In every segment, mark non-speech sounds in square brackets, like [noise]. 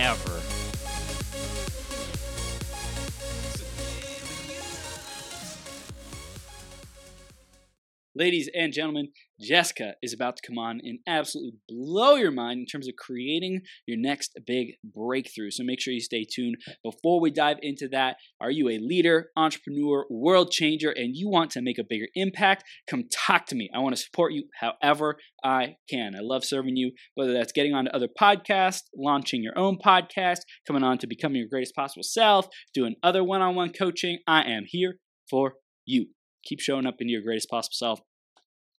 ever. Ladies and gentlemen, Jessica is about to come on and absolutely blow your mind in terms of creating your next big breakthrough. So make sure you stay tuned. Before we dive into that, are you a leader, entrepreneur, world changer, and you want to make a bigger impact? Come talk to me. I want to support you however I can. I love serving you, whether that's getting onto other podcasts, launching your own podcast, coming on to becoming your greatest possible self, doing other one on one coaching. I am here for you. Keep showing up into your greatest possible self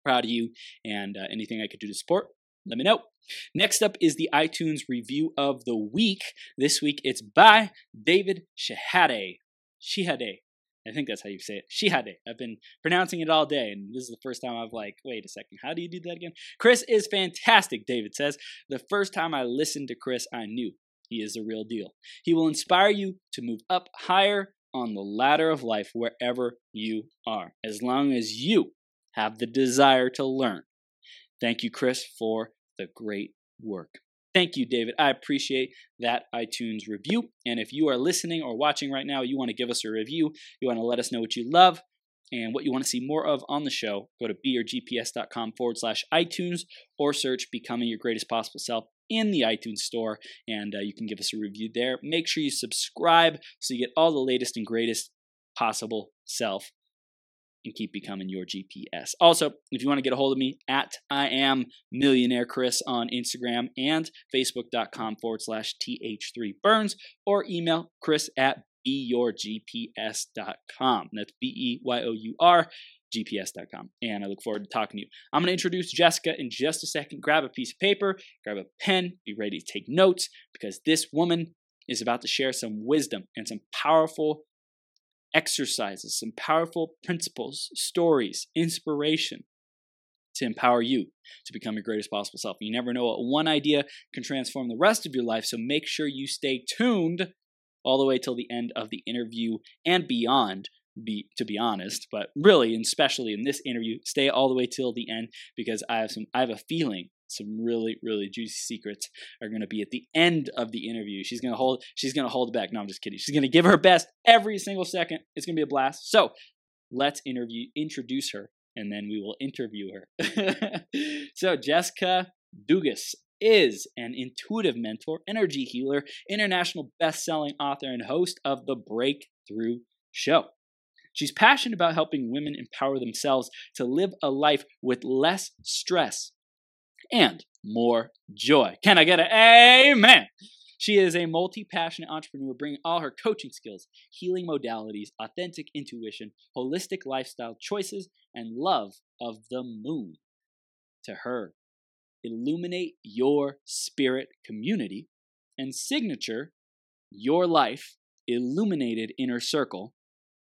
proud of you. And uh, anything I could do to support, let me know. Next up is the iTunes review of the week. This week it's by David Shehade. Shehade. I think that's how you say it. Shehade. I've been pronouncing it all day, and this is the first time I've like, wait a second, how do you do that again? Chris is fantastic, David says. The first time I listened to Chris, I knew he is the real deal. He will inspire you to move up higher on the ladder of life wherever you are, as long as you have the desire to learn. Thank you, Chris, for the great work. Thank you, David. I appreciate that iTunes review. And if you are listening or watching right now, you want to give us a review, you want to let us know what you love and what you want to see more of on the show, go to beyourgps.com forward slash iTunes or search Becoming Your Greatest Possible Self in the iTunes store, and uh, you can give us a review there. Make sure you subscribe so you get all the latest and greatest possible self and keep becoming your GPS. Also, if you want to get a hold of me, at I am millionaire Chris on Instagram and Facebook.com forward slash TH3 Burns or email Chris at beyourgps.com. That's B E Y O U R gps.com. And I look forward to talking to you. I'm going to introduce Jessica in just a second. Grab a piece of paper, grab a pen, be ready to take notes because this woman is about to share some wisdom and some powerful exercises, some powerful principles, stories, inspiration to empower you to become your greatest possible self. You never know what one idea can transform the rest of your life, so make sure you stay tuned all the way till the end of the interview and beyond be to be honest but really and especially in this interview stay all the way till the end because i have some i have a feeling some really really juicy secrets are going to be at the end of the interview. She's going to hold she's going to hold back. No i'm just kidding. She's going to give her best every single second. It's going to be a blast. So let's interview introduce her and then we will interview her. [laughs] So jessica dugas is an intuitive mentor energy healer international best-selling author and host of the breakthrough show. She's passionate about helping women empower themselves to live a life with less stress and more joy. Can I get an amen? She is a multi passionate entrepreneur bringing all her coaching skills, healing modalities, authentic intuition, holistic lifestyle choices, and love of the moon to her. Illuminate your spirit community and signature your life illuminated inner circle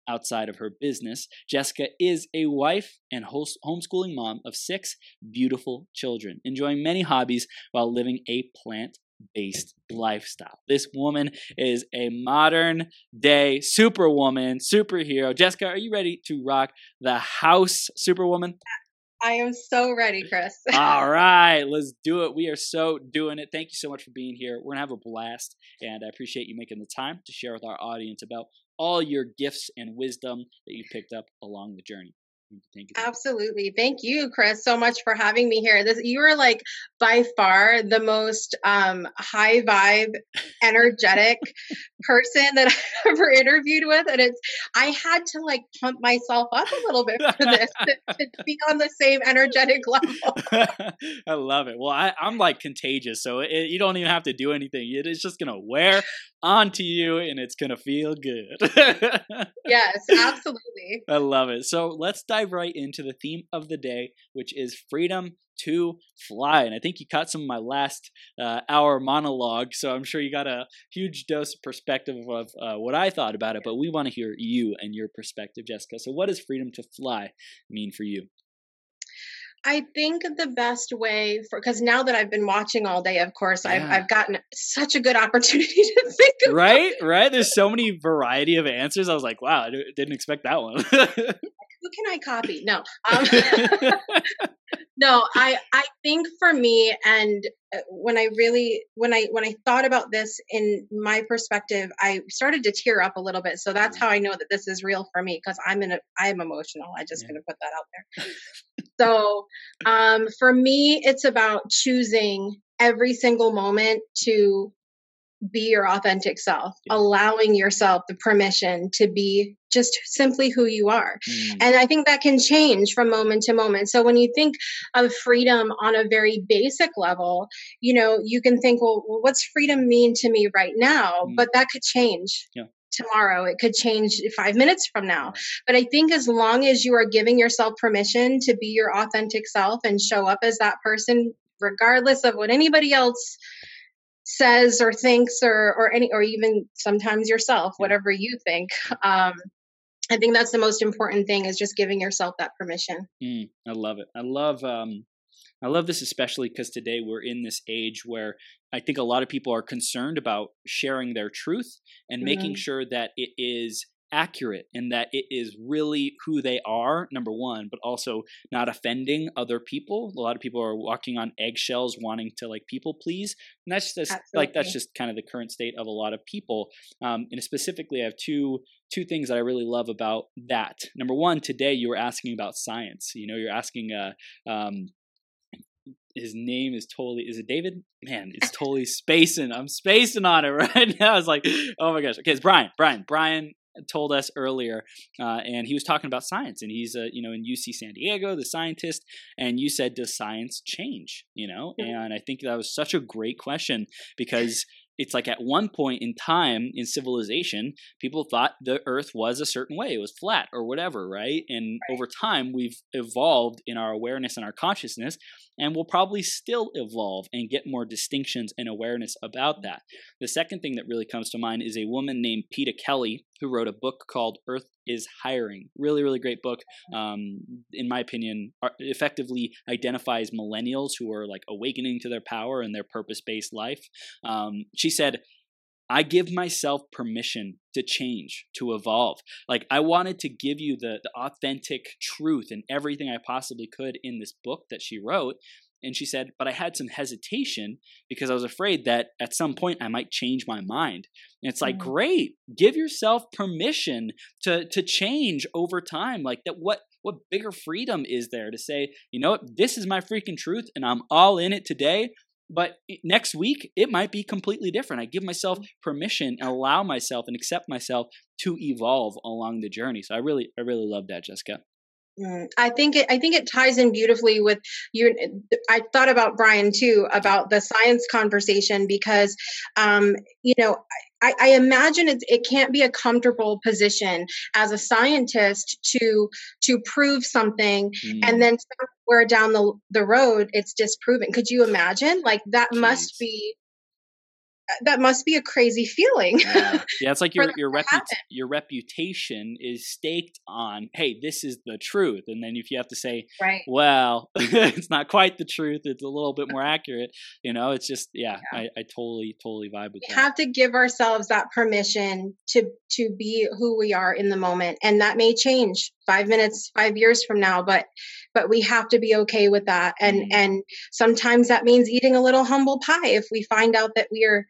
outside of her business. Jessica is a wife and homeschooling mom of six beautiful children, enjoying many hobbies while living a plant based lifestyle. This woman is a modern day superwoman, superhero. Jessica, are you ready to rock the house, superwoman? I am so ready, Chris. [laughs] All right, let's do it. We are so doing it. Thank you so much for being here. We're going to have a blast, and I appreciate you making the time to share with our audience about all your gifts and wisdom that you picked up along the journey. Thank you. Absolutely. Thank you, Chris, so much for having me here. This you are like by far the most um, high vibe, energetic person that [laughs] I've ever interviewed with. And it's I had to like pump myself up a little bit for this [laughs] to, to be on the same energetic level. [laughs] I love it. Well, I, am like contagious, so it, you don't even have to do anything. It is just gonna wear onto you and it's gonna feel good. yes, absolutely. I love it. So let's dive right into the theme of the day, which is freedom to fly. And I think you caught some of my last uh, hour monologue, so I'm sure you got a huge dose of perspective of uh, what I thought about it. But we want to hear you and your perspective, Jessica. So, what does freedom to fly mean for you? I think the best way for because now that I've been watching all day, of course, yeah. I've I've gotten such a good opportunity [laughs] to think. About. Right, right. There's so many variety of answers. I was like, wow, I didn't expect that one. [laughs] Who can I copy? No, [laughs] um, [laughs] no. I I think for me, and uh, when I really when I when I thought about this in my perspective, I started to tear up a little bit. So that's mm. how I know that this is real for me because I'm in a I'm emotional. I just yeah. gonna put that out there. so um, for me, it's about choosing every single moment to be your authentic self, yeah. allowing yourself the permission to be just simply who you are. Mm. And I think that can change from moment to moment. So when you think of freedom on a very basic level, you know, you can think, well, what's freedom mean to me right now? Mm. But that could change. Yeah. Tomorrow, it could change five minutes from now. But I think as long as you are giving yourself permission to be your authentic self and show up as that person, regardless of what anybody else says or thinks or or any or even sometimes yourself whatever you think um i think that's the most important thing is just giving yourself that permission. Mm, i love it. I love um i love this especially because today we're in this age where i think a lot of people are concerned about sharing their truth and mm-hmm. making sure that it is accurate in that it is really who they are, number one, but also not offending other people. A lot of people are walking on eggshells, wanting to like people please, and that's just like that's just kind of the current state of a lot of people. Um, and specifically, I have two two things that I really love about that. Number one, today you were asking about science. You know, you're asking. Uh, um, his name is totally is it David? Man, it's totally spacing. I'm spacing on it [laughs] right now. I was like, oh my gosh. Okay, it's Brian. Brian. Brian told us earlier, uh, and he was talking about science, and he's uh, you know in UC San Diego, the scientist, and you said, does science change? You know, and I think that was such a great question because it's like at one point in time in civilization, people thought the earth was a certain way. It was flat or whatever, right? And right. over time, we've evolved in our awareness and our consciousness, and we'll probably still evolve and get more distinctions and awareness about that. The second thing that really comes to mind is a woman named Peta Kelly who wrote a book called Earth is Hiring. Really, really great book. Um, in my opinion, effectively identifies millennials who are like awakening to their power and their purpose based life. Um, she said, I give myself permission to change, to evolve. Like I wanted to give you the, the authentic truth and everything I possibly could in this book that she wrote. And she said, but I had some hesitation because I was afraid that at some point I might change my mind. And it's like, mm-hmm. great, give yourself permission to to change over time. Like that what what bigger freedom is there to say, you know what, this is my freaking truth and I'm all in it today. But next week, it might be completely different. I give myself mm-hmm. permission and allow myself and accept myself to evolve along the journey. So I really, I really love that, Jessica. Mm, I think it. I think it ties in beautifully with you. I thought about Brian too about the science conversation because, um, you know, I, I imagine it, it can't be a comfortable position as a scientist to to prove something mm. and then somewhere down the the road it's disproven. Could you imagine? Like that Jeez. must be that must be a crazy feeling. yeah. [laughs] yeah, it's like your your repu- your reputation is staked on, hey, this is the truth, and then if you have to say, right, well, [laughs] it's not quite the truth, it's a little bit more accurate. You know, it's just yeah, yeah. I, I totally totally vibe with we that. have to give ourselves that permission to to be who we are in the moment, and that may change five minutes, five years from now, but but we have to be okay with that, and mm-hmm. and sometimes that means eating a little humble pie if we find out that we are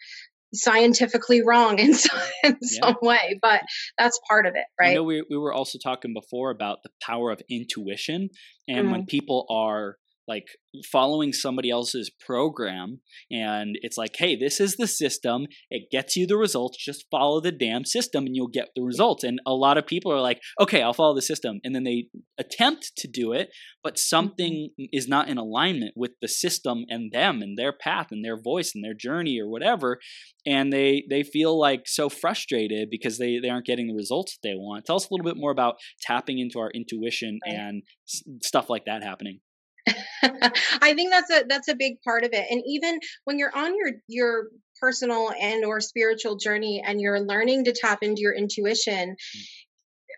scientifically wrong in [laughs] some, in yeah. some way but that's part of it right you know we, we were also talking before about the power of intuition and mm-hmm. when people are like following somebody else's program and it's like hey this is the system. It gets you the results. Just follow the damn system and you'll get the results. And a lot of people are like okay i'll follow the system. And then they attempt to do it but something mm-hmm. is not in alignment with the system and them and their path and their voice and their journey or whatever and they they feel like so frustrated because they they aren't getting the results that they want. Tell us a little bit more about tapping into our intuition and s- stuff like that happening [laughs] I think that's a that's a big part of it. And even when you're on your your personal and or spiritual journey and you're learning to tap into your intuition, mm.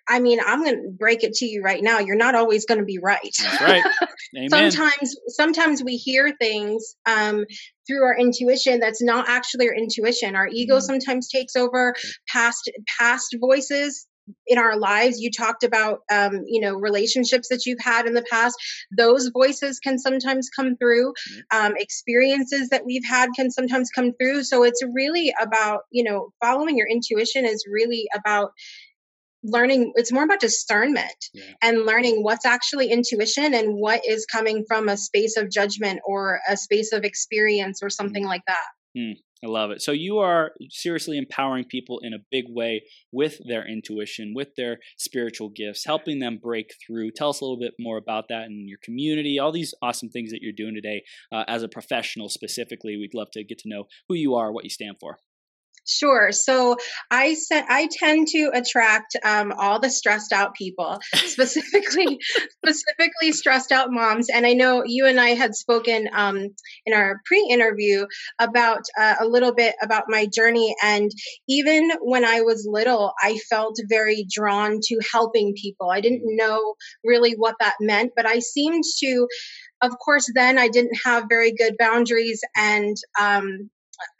I mean, I'm going to break it to you right now. You're not always going to be right. That's right. [laughs] sometimes, sometimes we hear things um, through our intuition that's not actually our intuition. Our ego mm. sometimes takes over past past voices in our lives you talked about um, you know relationships that you've had in the past. Those voices can sometimes come through. Um, experiences that we've had can sometimes come through. So it's really about you know following your intuition is really about learning it's more about discernment yeah. and learning what's actually intuition and what is coming from a space of judgment or a space of experience or something mm. like that mm. I love it. So you are seriously empowering people in a big way with their intuition, with their spiritual gifts, helping them break through. Tell us a little bit more about that in your community, all these awesome things that you're doing today uh, as a professional specifically. We'd love to get to know who you are, what you stand for. Sure. So I said I tend to attract um, all the stressed out people, [laughs] specifically specifically stressed out moms. And I know you and I had spoken um, in our pre-interview about uh, a little bit about my journey. And even when I was little, I felt very drawn to helping people. I didn't know really what that meant, but I seemed to of course, then I didn't have very good boundaries and um,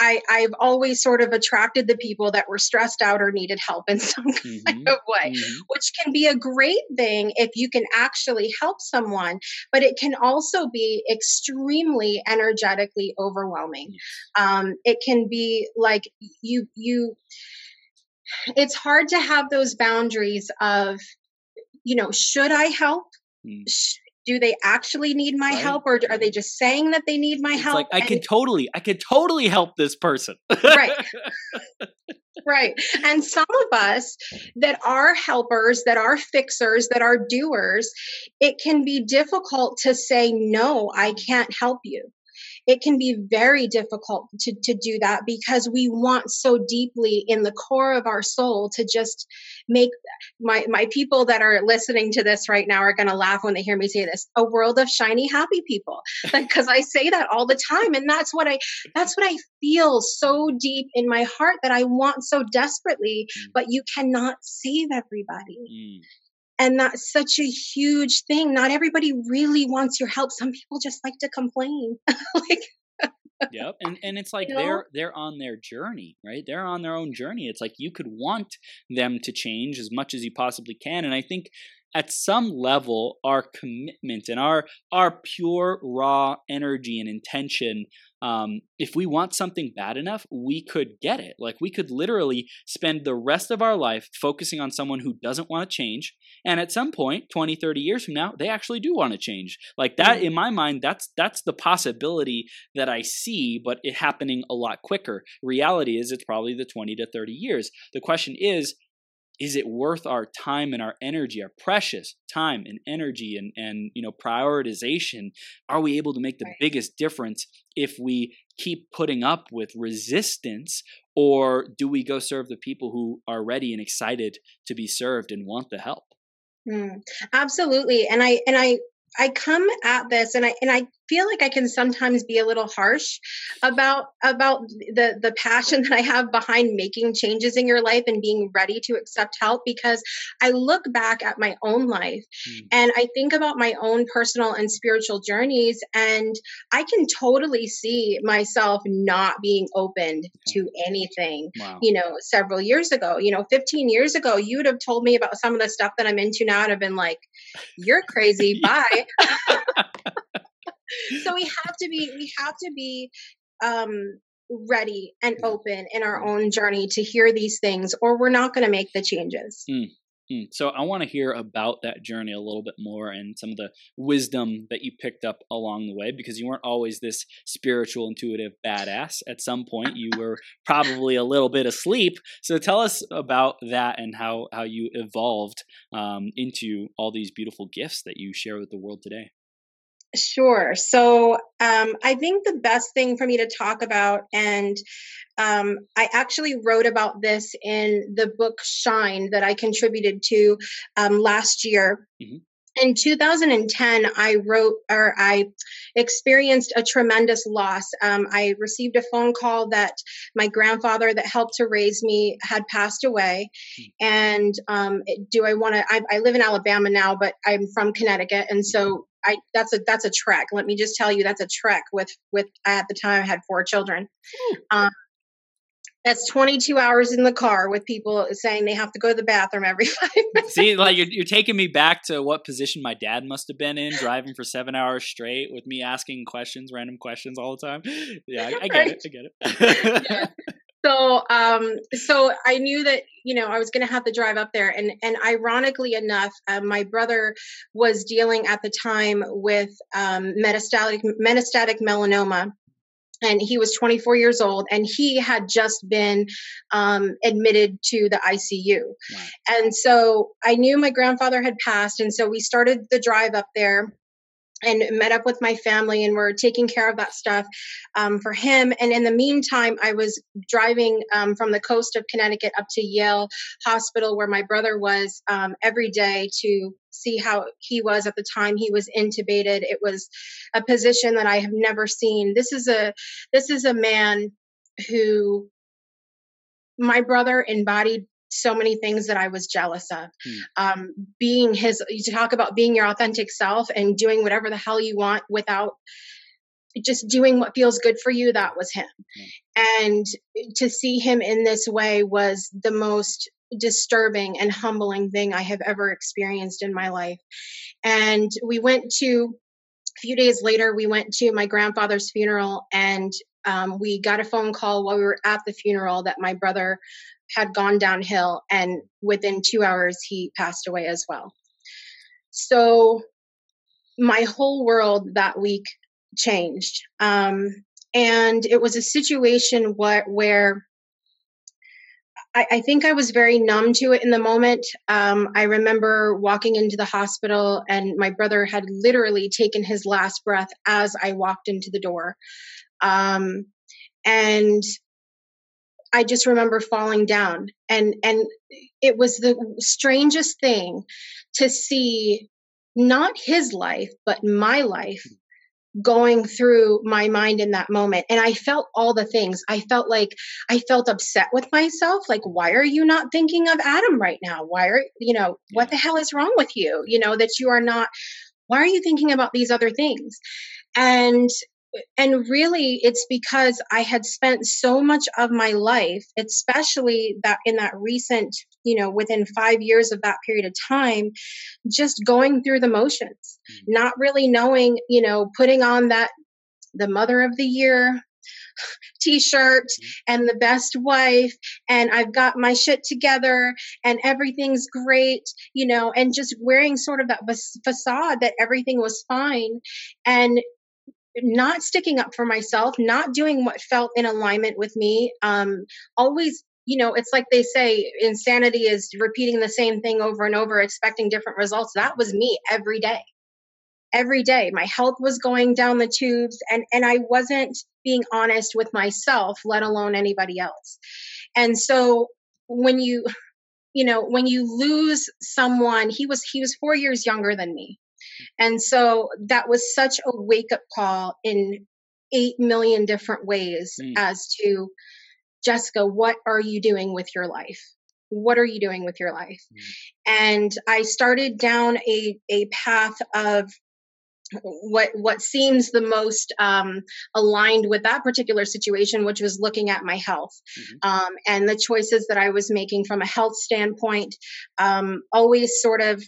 I, I've always sort of attracted the people that were stressed out or needed help in [laughs] some mm-hmm. kind of way, mm-hmm. which can be a great thing if you can actually help someone, but it can also be extremely energetically overwhelming. Um, it can be like you, you, it's hard to have those boundaries of, you know, should I help? Mm do they actually need my right. help or are they just saying that they need my it's help like i could totally i could totally help this person. Right. [laughs] Right. And some of us that are helpers that are fixers that are doers it can be difficult to say no i can't help you it can be very difficult to, to do that because we want so deeply in the core of our soul to just make my, my people that are listening to this right now are going to laugh when they hear me say this a world of shiny happy people [laughs] because i say that all the time and that's what i that's what i feel so deep in my heart that i want so desperately mm. but you cannot save everybody mm. And that's such a huge thing. Not everybody really wants your help. Some people just like to complain. [laughs] like yep and and it's like you know? they're they're on their journey right they're on their own journey it's like you could want them to change as much as you possibly can and i think at some level our commitment and our our pure raw energy and intention um, if we want something bad enough we could get it. Like we could literally spend the rest of our life focusing on someone who doesn't want to change and at some point 20 30 years from now they actually do want to change. Like that mm-hmm. in my mind that's that's the possibility that i see but it happening a lot quicker. Reality is it's probably the 20 to 30 years. The question is is it worth our time and our energy, our precious time and energy and, and you know prioritization? Are we able to make the right. biggest difference if we keep putting up with resistance or do we go serve the people who are ready and excited to be served and want the help? Mm, absolutely. And I and I I come at this and I and I feel like I can sometimes be a little harsh about about the the passion that I have behind making changes in your life and being ready to accept help because I look back at my own life mm. and I think about my own personal and spiritual journeys and I can totally see myself not being opened to anything wow. you know several years ago you know 15 years ago you would have told me about some of the stuff that I'm into now and I've been like you're crazy bye [laughs] [laughs] so we have to be we have to be um ready and open in our own journey to hear these things or we're not going to make the changes mm. Mm. So I want to hear about that journey a little bit more and some of the wisdom that you picked up along the way because you weren't always this spiritual intuitive badass. At some point you were probably a little bit asleep. So tell us about that and how how you evolved um, into all these beautiful gifts that you share with the world today. Sure. So um, I think the best thing for me to talk about, and um, I actually wrote about this in the book Shine that I contributed to um, last year. Mm-hmm. in 2010 i wrote or i experienced a tremendous loss um, i received a phone call that my grandfather that helped to raise me had passed away and um, do i want to I, I, live in alabama now but i'm from connecticut and so i that's a that's a trek let me just tell you that's a trek with with at the time i had four children um, that's 22 hours in the car with people saying they have to go to the bathroom every [laughs] five minutes. See, like you're, you're taking me back to what position my dad must have been in, driving for seven hours straight with me asking questions, random questions all the time. [gasps] Yeah, I, I get it. I get it. [laughs] yeah. So, um, so I knew that you know I was going to have to drive up there, and and ironically enough, uh, my brother was dealing at the time with um, metastatic metastatic melanoma, and he was 24 years old and he had just been um, admitted to the icu wow. and so i knew my grandfather had passed and so we started the drive up there and met up with my family and we're taking care of that stuff um, for him. And in the meantime i was driving um, from the coast of connecticut up to yale hospital where my brother was um, every day to see how he was at the time he was intubated. It was a position that i have never seen. This is a this is a man who my brother embodied so many things that I was jealous of. Hmm. Um, being his, you talk about being your authentic self and doing whatever the hell you want without just doing what feels good for you. That was him. Hmm. And to see him in this way was the most disturbing and humbling thing I have ever experienced in my life. And we went to, a few days later, we went to my grandfather's funeral and um, we got a phone call while we were at the funeral that my brother had gone downhill, and within two hours, he passed away as well. So, my whole world that week changed. Um, and it was a situation what, where I, I, think I was very numb to it in the moment. Um, I remember walking into the hospital, and my brother had literally taken his last breath as I walked into the door. Um, and I just remember falling down. And and it was the strangest thing to see not his life but my life going through my mind in that moment. And i felt all the things. I felt like i felt upset with myself. Like why are you not thinking of adam right now? Why are you know what the hell is wrong with you? You know that you are not why are you thinking about these other things? And and really it's because i had spent so much of my life especially that in that recent you know within 5 years of that period of time just going through the motions mm-hmm. not really knowing you know putting on that the mother of the year t-shirt mm-hmm. and the best wife and I've got my shit together and everything's great, you know, and just wearing sort of that facade that everything was fine and not sticking up for myself, not doing what felt in alignment with me, um, always you know, it's like they say insanity is repeating the same thing over and over, expecting different results. That was me every day. Every day. My health was going down the tubes and, and I wasn't being honest with myself, let alone anybody else. And so when you, you know, when you lose someone, he was, he was four years younger than me. And so that was such a wake up call in 8 million different ways mm. as to Jessica, what are you doing with your life? What are you doing with your life? Mm. And I started down a, a path of what what seems the most um, aligned with that particular situation, which was looking at my health mm-hmm. um, and the choices that I was making from a health standpoint. Um, always sort of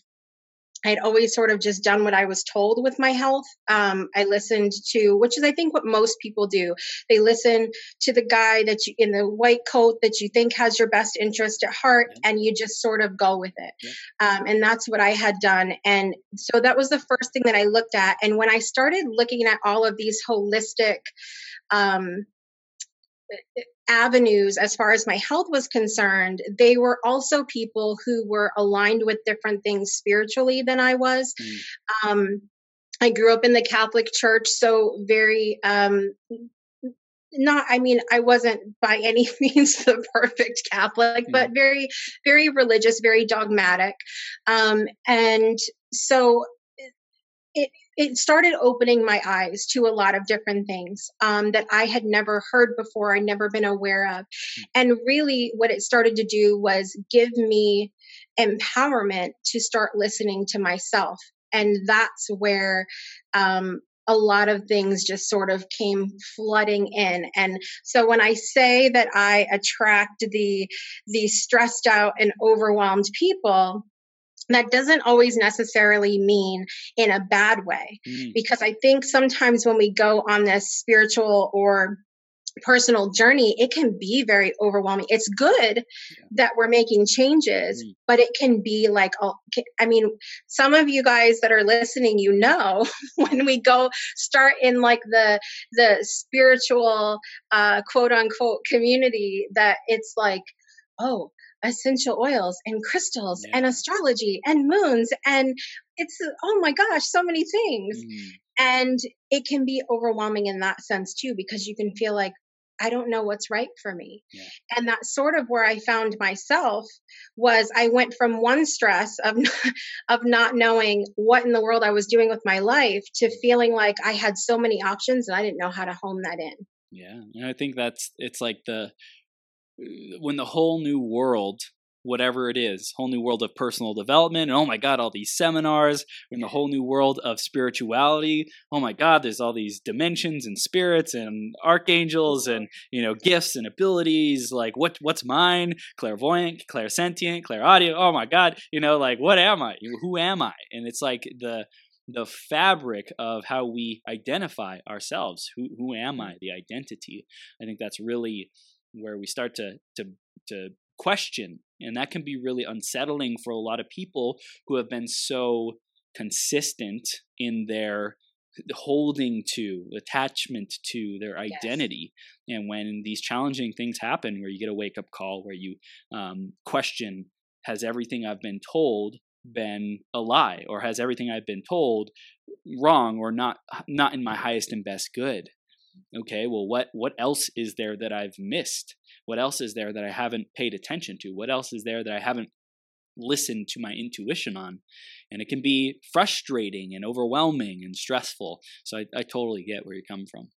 I had always sort of just done what I was told with my health. Um, I listened to, which is I think what most people do. They listen to the guy that you in the white coat that you think has your best interest at heart, and you just sort of go with it. Um, and that's what I had done. And so that was the first thing that I looked at. And when I started looking at all of these holistic um, avenues as far as my health was concerned they were also people who were aligned with different things spiritually than i was mm. um, i grew up in the catholic church so very um, not i mean i wasn't by any [laughs] means the perfect catholic mm. but very very religious very dogmatic um, and so it it started opening my eyes to a lot of different things um, that I had never heard before, I'd never been aware of. Hmm. And really, what it started to do was give me empowerment to start listening to myself. And that's where um, a lot of things just sort of came flooding in and so when i say that i attract the the stressed out and overwhelmed people that doesn't always necessarily mean in a bad way mm. because i think sometimes when we go on this spiritual or personal journey, it can be very overwhelming. It's good yeah. that we're making changes, mm. but it can be like, I mean, some of you guys that are listening, you know, [laughs] when we go start in like the the spiritual uh, quote unquote community, that it's like, oh, essential oils and crystals yeah. and astrology and moons and it's oh my gosh so many things mm. and it can be overwhelming in that sense too because you can feel like I don't know what's right for me. Yeah. And that's sort of where I found myself was I went from one stress of [laughs] of not knowing what in the world I was doing with my life to feeling like I had so many options and I didn't know how to home that in. Yeah. And I think that's it's like the when the whole new world whatever it is, whole new world of personal development. And oh my God, all these seminars in the whole new world of spirituality. Oh my God, there's all these dimensions and spirits and archangels and you know gifts and abilities. Like what what's mine? Clairvoyant, clairsentient, clairaudio. Oh my God, you know, like what am I? Who am I? And it's like the the fabric of how we identify ourselves. Who who am I? Mm. The identity. I think that's really where we start to to to question. And that can be really unsettling for a lot of people who have been so consistent in their holding to, attachment to their identity. Yes. And when these challenging things happen, where you get a wake up call, where you um, question, has everything I've been told been a lie, or has everything I've been told wrong, or not not in my highest and best good? Okay, well, what what else is there that I've missed? What else is there that I haven't paid attention to? What else is there that I haven't listened to my intuition on? And it can be frustrating and overwhelming and stressful. So I, I totally get where you come from.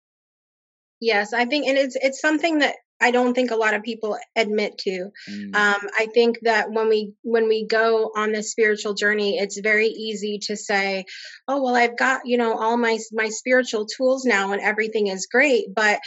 Yes, I think, and it's it's something that I don't think a lot of people admit to. Mm. Um, I think that when we when we go on this spiritual journey, it's very easy to say, "Oh, well, I've got you know all my my spiritual tools now, and everything is great." But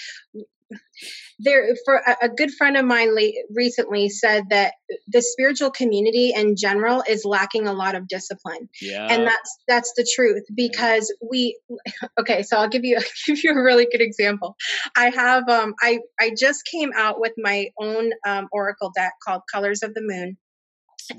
there for a, a, good friend of mine recently said that the spiritual community in general is lacking a lot of discipline. Yeah. And that's that's the truth because yeah. we [laughs] okay so i'll give you [laughs] give you a really good example. I have um i i just came out with my own um, oracle deck called colors of the moon.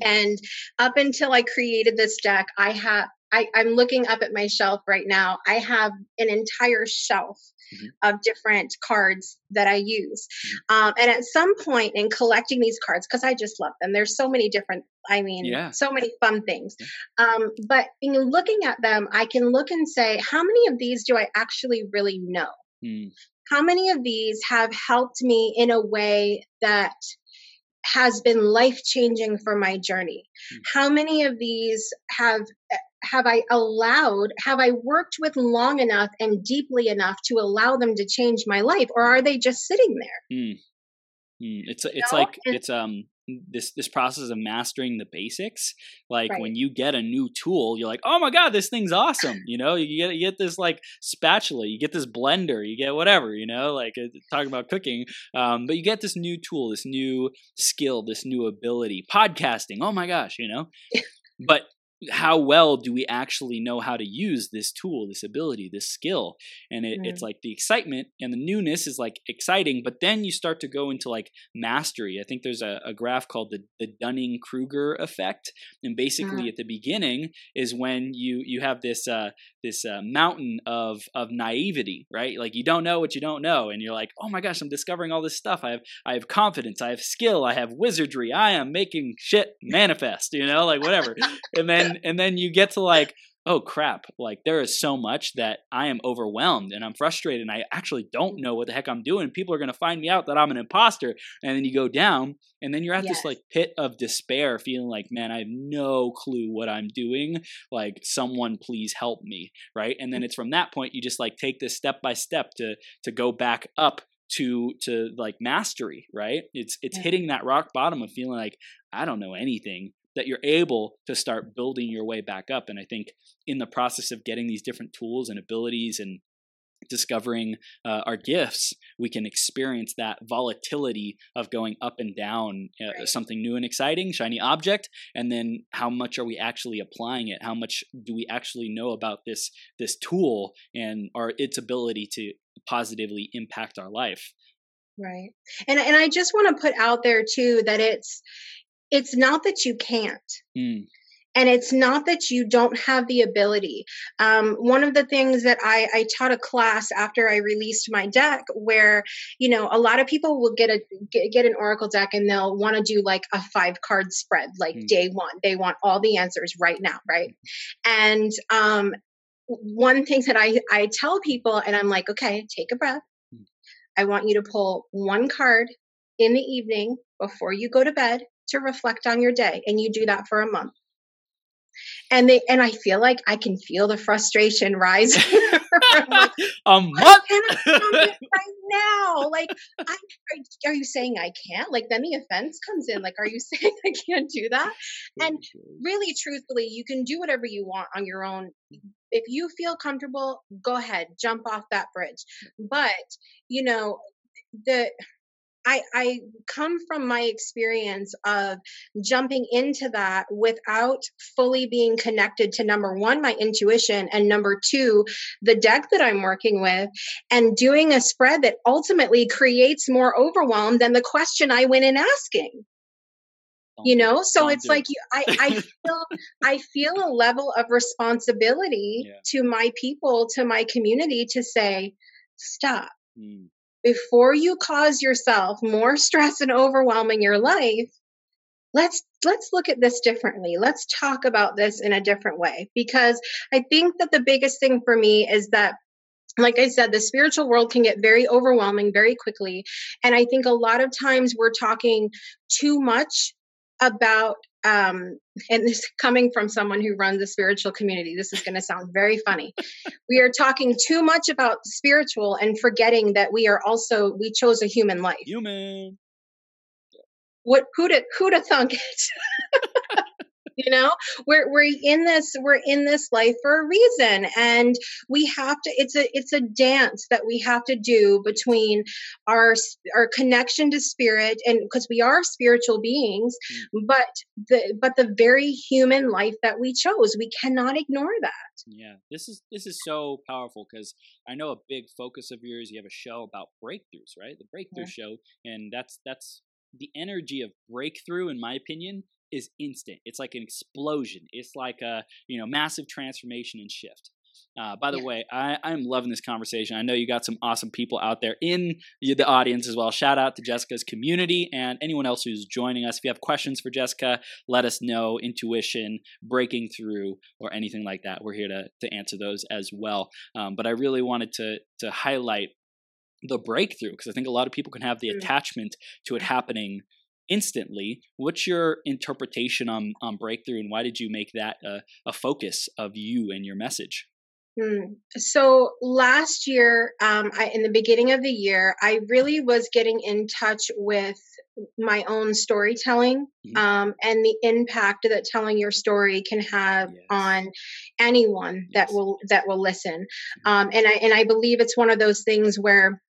And up until i created this deck i have I, I'm looking up at my shelf right now. I have an entire shelf mm-hmm. of different cards that I use. Mm-hmm. Um, and at some point in collecting these cards, because I just love them, there's so many different, I mean, yeah. so many fun things. Um, but in looking at them, I can look and say, how many of these do I actually really know? Mm. How many of these have helped me in a way that has been life changing for my journey? Mm. How many of these have have I allowed, have I worked with long enough and deeply enough to allow them to change my life, or are they just sitting there? Mm. Mm. It's it's like and, it's um this this process of mastering the basics. Like right. when you get a new tool, you're like, oh my god, this thing's awesome. You know, you get you get this like spatula, you get this blender, you get whatever. You know, like uh, talking about cooking, um, but you get this new tool, this new skill, this new ability, podcasting. Oh my gosh, you know. but how well do we actually know how to use this tool, this ability, this skill? And it, mm. it's like the excitement and the newness is like exciting, but then you start to go into like mastery. I think there's a, a graph called the, the Dunning Kruger effect. And basically, mm. at the beginning is when you you have this uh, this uh, mountain of of naivety, right? Like you don't know what you don't know, and you're like, oh my gosh, I'm discovering all this stuff. I have I have confidence, I have skill, I have wizardry. I am making shit manifest, you know, like whatever. and then and then you get to like oh crap, like there is so much that I am overwhelmed and I'm frustrated and I actually don't know what the heck I'm doing. People are going to find me out that I'm an imposter. And then you go down and then you're at yes. this like pit of despair, feeling like, man, I have no clue what I'm doing. Like, someone please help me. Right. And then mm. it's from that point you just like take this step by step to to go back up to to like mastery right it's it's yeah. hitting that rock bottom of feeling like i don't know anything that you're able to start building your way back up. And I think in the process of getting these different tools and abilities and discovering uh, our gifts, we can experience that volatility of going up and down, uh, right. something new and exciting, shiny object, and then how much are we actually applying it? How much do we actually know about this this tool and our its ability to positively impact our life? Right, and and I just want to put out there too that it's it's not that you can't. Mm. And it's not that you don't have the ability. Um, one of the things that I, I taught a class after I released my deck, where you know a lot of people will get a get, get an oracle deck and they'll want to do like a five card spread, like mm. day one. They want all the answers right now, right? And um, one thing that I I tell people, and I'm like, okay, take a breath. Mm. I want you to pull one card in the evening before you go to bed to reflect on your day and you do that for a month. And they and i feel like i can feel the frustration rise [laughs] like, [laughs] a month? [laughs] right now. Like I, are, are, you saying i can't? Like then the offense comes in. Like are you saying i can't do that? And really truthfully you can do whatever you want on your own. If you feel comfortable go ahead jump off that bridge. But you know the I, I come from my experience of jumping into that without fully being connected to number one, my intuition, and number two, the deck that I'm working with, and doing a spread that ultimately creates more overwhelm than the question I went in asking. You know, so it's like you, I, I feel I feel a level of responsibility yeah. to my people, to my community, to say, stop. Mm before you cause yourself more stress and overwhelm in your life let's let's look at this differently let's talk about this in a different way because i think that the biggest thing for me is that like I said, the spiritual world can get very overwhelming very quickly. And I think a lot of times we're talking too much about um, and this coming from someone who runs a spiritual community, this is going to sound very funny. we are talking too much about spiritual and forgetting that we are also we chose a human life. Human. What who'd who'd have thunk it? [laughs] you know we're we're in this we're in this life for a reason and we have to it's a it's a dance that we have to do between our our connection to spirit and because we are spiritual beings mm. but the but the very human life that we chose we cannot ignore that yeah this is this is so powerful because i know a big focus of yours you have a show about breakthroughs right the breakthrough yeah. show and that's that's the energy of breakthrough in my opinion is instant. It's like an explosion. It's like a you know massive transformation and shift. Uh, by the yeah. way, I, I'm loving this conversation. I know you got some awesome people out there in the audience as well. Shout out to Jessica's community and anyone else who's joining us. If you have questions for Jessica, let us know. Intuition, breaking through, or anything like that. We're here to to answer those as well. Um, but I really wanted to to highlight the breakthrough because I think a lot of people can have the mm. attachment to it happening instantly. What's your interpretation on, on breakthrough, and why did you make that a, a focus of you and your message? Hmm. So last year, um, I, in the beginning of the year, I really was getting in touch with my own storytelling mm-hmm. um, and the impact that telling your story can have yes. on anyone yes. that will that will listen. Mm-hmm. Um, and I and I believe it's one of those things where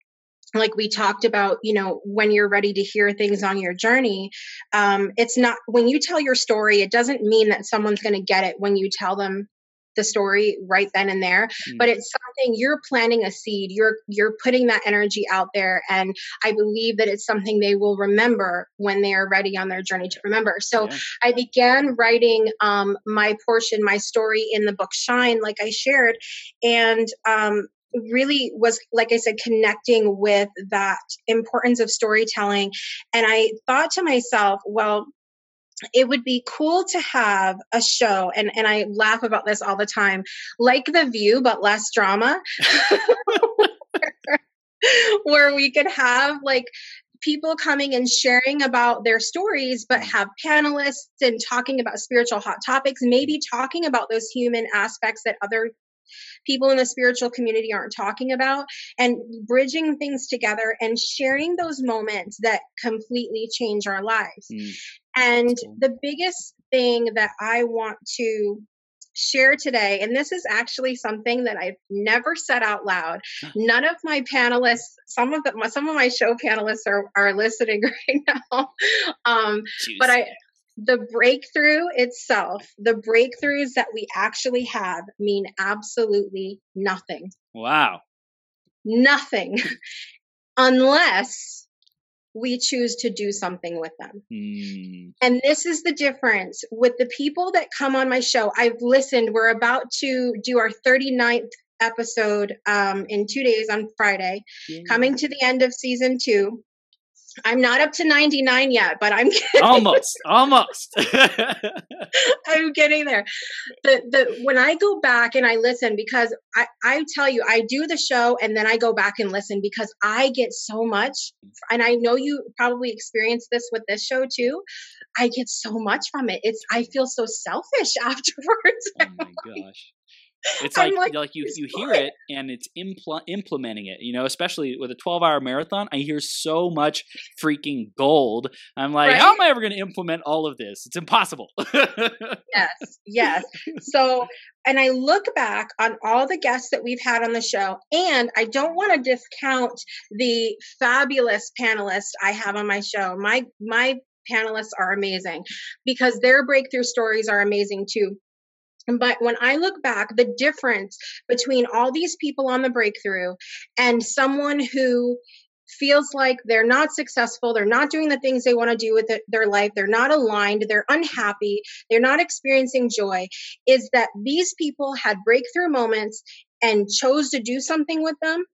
like we talked about you know when you're ready to hear things on your journey um, it's not when you tell your story it doesn't mean that someone's going to get it when you tell them the story right then and there mm. but it's something you're planting a seed you're you're putting that energy out there and i believe that it's something they will remember when they are ready on their journey to remember so yeah. i began writing um, my portion my story in the book shine like i shared and um, really was like i said connecting with that importance of storytelling. And i thought to myself well it would be cool to have a show and and I laugh about this all the time like the view but less drama [laughs] where we could have like people coming and sharing about their stories, but have panelists and talking about spiritual hot topics, maybe talking about those human aspects that other people in the spiritual community aren't talking about, and bridging things together and sharing those moments that completely change our lives. Mm. And cool. the biggest thing that I want to share today, and this is actually something that I've never said out loud. None of my panelists, some of the, some of my show panelists are are listening [laughs] right now. Um, but I, the breakthrough itself, the breakthroughs that we actually have mean absolutely nothing. Wow. Nothing. [laughs] Unless we choose to do something with them. Mm. And this is the difference with the people that come on my show. I've listened, we're about to do our 39th episode um, in two days on Friday, yeah. coming to the end of season two. I'm not up to 99 yet, but I'm [laughs] almost, almost. [laughs] I'm getting there. The the when I go back and I listen because I I tell you I do the show and then I go back and listen because I get so much and I know you probably experienced this with this show too. I get so much from it. It's I feel so selfish [laughs] afterwards. Oh my gosh. It's like, like, like you you hear it and it's impl- implementing it. You know, especially with a twelve hour marathon, I hear so much freaking gold. I'm like, right? how am I ever going to implement all of this? It's impossible. [laughs] yes, yes. So, and I look back on all the guests that we've had on the show, and I don't want to discount the fabulous panelists I have on my show. My my panelists are amazing because their breakthrough stories are amazing too. But when I look back, the difference between all these people on the breakthrough and someone who feels like they're not successful, they're not doing the things they want to do with their life, they're not aligned, they're unhappy, they're not experiencing joy, is that these people had breakthrough moments and chose to do something with them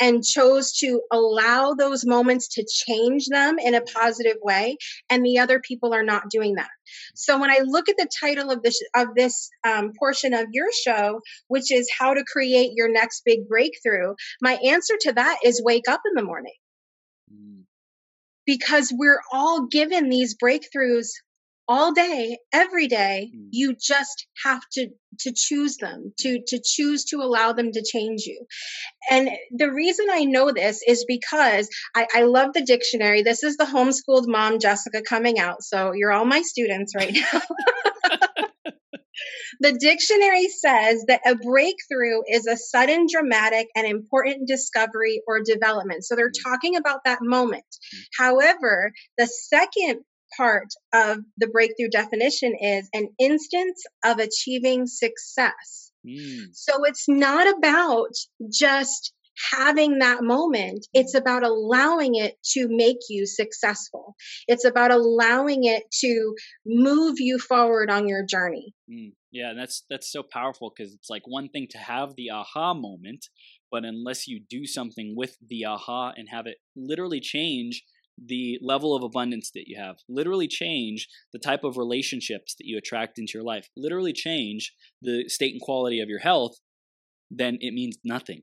and chose to allow those moments to change them in a positive way and the other people are not doing that so when i look at the title of this of this um, portion of your show which is how to create your next big breakthrough my answer to that is wake up in the morning mm. because we're all given these breakthroughs all day every day mm. you just have to to choose them to to choose to allow them to change you and the reason i know this is because i i love the dictionary this is the homeschooled mom jessica coming out so you're all my students right now [laughs] The dictionary says that a breakthrough is a sudden, dramatic, and important discovery or development. So they're mm. talking about that moment. Mm. However, the second part of the breakthrough definition is an instance of achieving success. Mm. So it's not about just having that moment. It's about allowing it to make you successful. It's about allowing it to move you forward on your journey. Mm. Yeah, that's that's so powerful because it's like one thing to have the aha moment, but unless you do something with the aha and have it literally change the level of abundance that you have, literally change the type of relationships that you attract into your life, literally change the state and quality of your health, then it means nothing.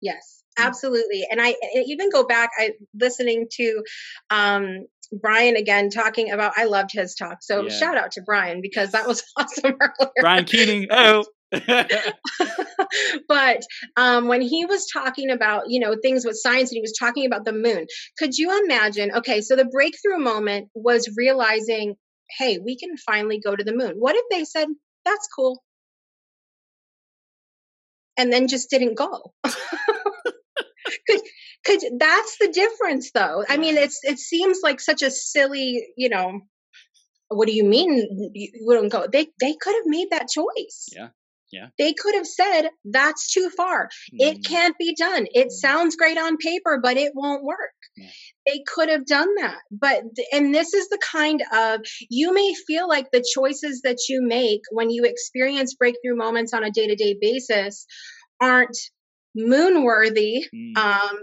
Yes, hmm. absolutely. And I even go back, I listening to um Brian again talking about I loved his talk. So yeah. shout out to Brian because that [laughs] was [laughs] awesome earlier. Brian Keating. Oh. [laughs] [laughs] but um, when he was talking about you know things with science and he was talking about the moon could you imagine okay so the breakthrough moment was realizing hey we can finally go to the moon. What if they said that's cool. And then just didn't go. [laughs] Could, could that's the difference though. I mean it's it seems like such a silly you know what do you mean you wouldn't go? They they could have made that choice. Yeah yeah. They could have said, that's too far. Mm. It can't be done. It mm. sounds great on paper, but it won't work. Yeah. They could have done that. But, and this is the kind of, you may feel like the choices that you make when you experience breakthrough moments on a day to day basis aren't moon worthy. Mm. Um,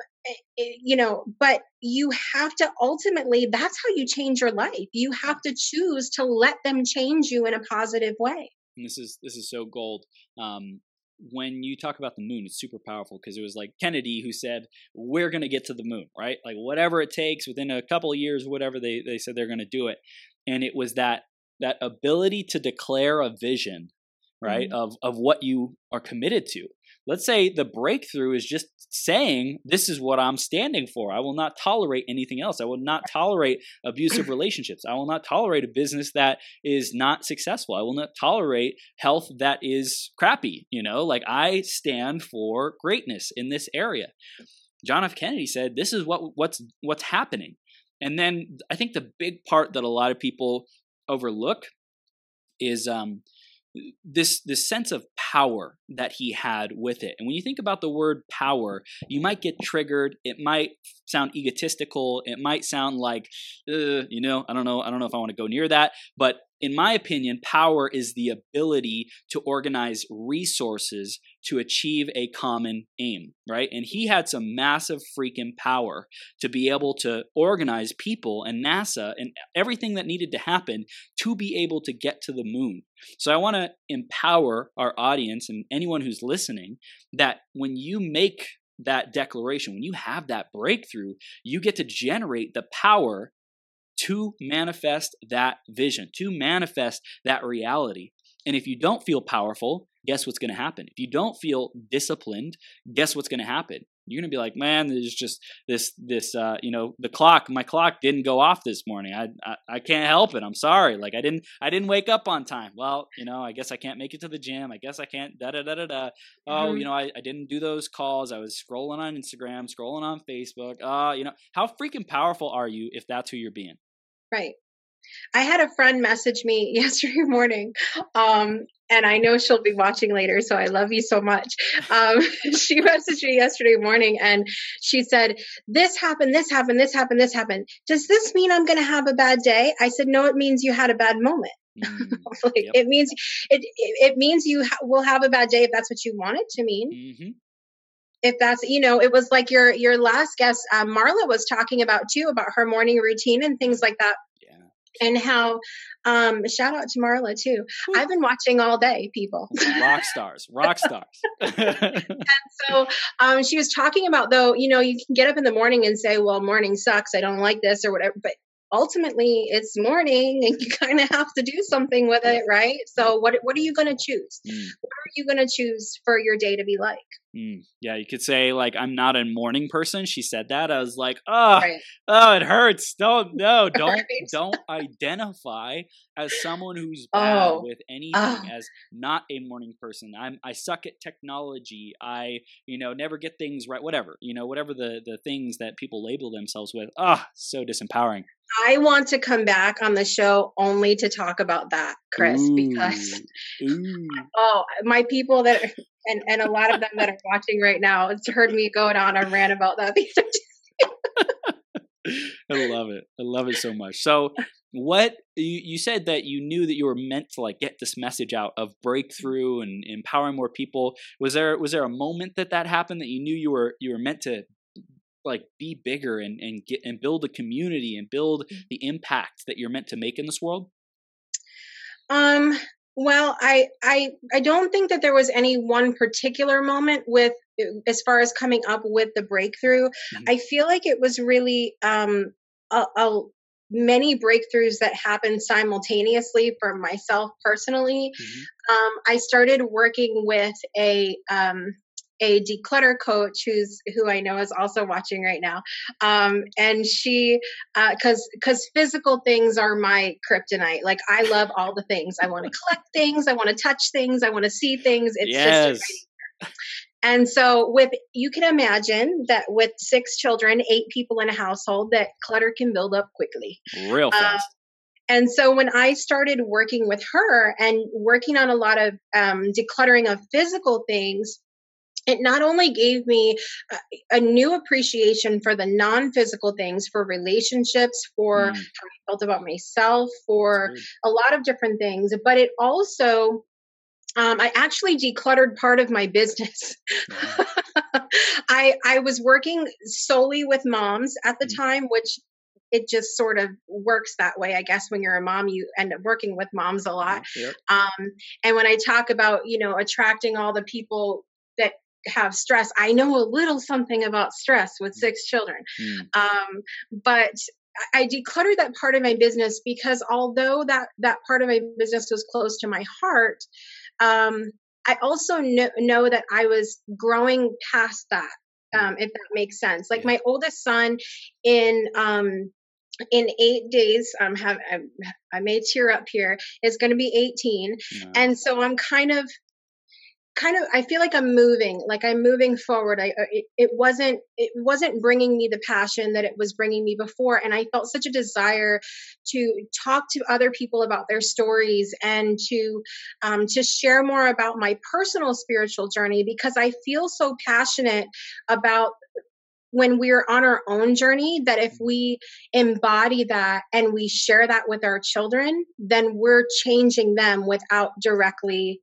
you know, but you have to ultimately, that's how you change your life. You have to choose to let them change you in a positive way. And this is this is so gold. Um, when you talk about the moon, it's super powerful because it was like Kennedy who said, We're going to get to the moon, right? Like, whatever it takes within a couple of years, whatever they, they said they're going to do it. And it was that that ability to declare a vision, right, mm-hmm. of, of what you are committed to. Let's say the breakthrough is just saying, This is what I'm standing for. I will not tolerate anything else. I will not tolerate abusive relationships. I will not tolerate a business that is not successful. I will not tolerate health that is crappy. You know, like I stand for greatness in this area. John F. Kennedy said, This is what, what's, what's happening. And then I think the big part that a lot of people overlook is um, this this sense of power that he had with it. And when you think about the word power, you might get triggered. It might sound egotistical. It might sound like, you know, I don't know. I don't know if I want to go near that. But in my opinion, power is the ability to organize resources to achieve a common aim, right? And he had some massive freaking power to be able to organize people and NASA and everything that needed to happen to be able to get to the moon. So I want to empower our audience and anyone who's listening that when you make that declaration, when you have that breakthrough, you get to generate the power to manifest that vision, to manifest that reality. And if you don't feel powerful, guess what's going to happen? If you don't feel disciplined, guess what's going to happen? You're going to be like, man, there's just this, this, uh, you know, the clock, my clock didn't go off this morning. I, I, I can't help it. I'm sorry. Like I didn't, I didn't wake up on time. Well, you know, I guess I can't make it to the gym. I guess I can't, da da da da da. Oh, mm-hmm. you know, I, I didn't do those calls. I was scrolling on Instagram, scrolling on Facebook. Uh, you know, how freaking powerful are you if that's who you're being? Right. I had a friend message me [laughs] yesterday morning, um, and I know she'll be watching later, so I love you so much. Um, [laughs] she messaged me yesterday morning and she said, This happened, this happened, this happened, this happened. Does this mean I'm going to have a bad day? I said, No, it means you had a bad moment. Mm, [laughs] like, yep. It means it, it, means you ha- will have a bad day if that's what you want it to mean. Mm-hmm if that's you know it was like your your last guest um, marla was talking about too about her morning routine and things like that. And how um shout out to marla too. I've been watching all day people. Rock stars rock stars. [laughs] And so um she was talking about though you know you can get up in the morning and say well morning sucks i don't like this or whatever but ultimately it's morning and [laughs] you kind of have to do something with it right so what what are you going to choose mm. what are you going to choose for your day to be like Mm, yeah, you could say like I'm not a morning person. She said that. I was like, oh, right. oh, it hurts. Don't no, [laughs] don't right. don't identify as someone who's bad oh. with anything oh. as not a morning person. I'm I suck at technology. I you know never get things right. Whatever you know, whatever the the things that people label themselves with. Ah, oh, so disempowering. I want to come back on the show only to talk about that, Chris, Ooh. because Ooh. [laughs] oh, my people that and and a lot of them that are watching right now it's heard me going on a rant about that [laughs] I love it. I love it so much. So, what you, you said that you knew that you were meant to like get this message out of breakthrough and empowering more people. Was there was there a moment that that happened that you knew you were you were meant to like be bigger and and get and build a community and build mm. the impact that you're meant to make in this world? Um, well, I I I don't think that there was any one particular moment with as far as coming up with the breakthrough. Mm-hmm. I feel like it was really um a, a many breakthroughs that happened simultaneously for myself personally. Mm-hmm. Um, I started working with a um, a declutter coach who's who I know is also watching right now. Um, and she, because uh, because physical things are my kryptonite. Like I love all the things. I want to collect things. I want to touch things. I want to see things. It's yes. just. And so, with you can imagine that with six children, eight people in a household, that clutter can build up quickly. Real uh, fast. Uh, and so when I started working with her and working on a lot of um, decluttering of physical things, it not only gave me a, a new appreciation for the non-physical things for relationships for mm. how i felt about myself for a lot of different things but it also um, I actually decluttered part of my business. [laughs] I I was working solely with moms at the Mm. time, which it just sort of works that way. I guess when you're a mom, you end up working with moms a lot. Yep. Um, and when I talk about, you know, attracting all the people have stress, I know a little something about stress with six children. Mm. Um, but I decluttered that part of my business because although that that part of my business was close to my heart, um, I also know, know that I was growing past that. Um, if that makes sense. Like my oldest son, in um, in eight days, um, have I, I may tear up here. Is going to be eighteen, Wow. and so i'm kind of kind of i feel like i'm moving like i'm moving forward. I it, it wasn't it wasn't bringing me the passion that it was bringing me before and i felt such a desire to talk to other people about their stories and to um, to share more about my personal spiritual journey because i feel so passionate about when we're on our own journey that if we embody that and we share that with our children then we're changing them without directly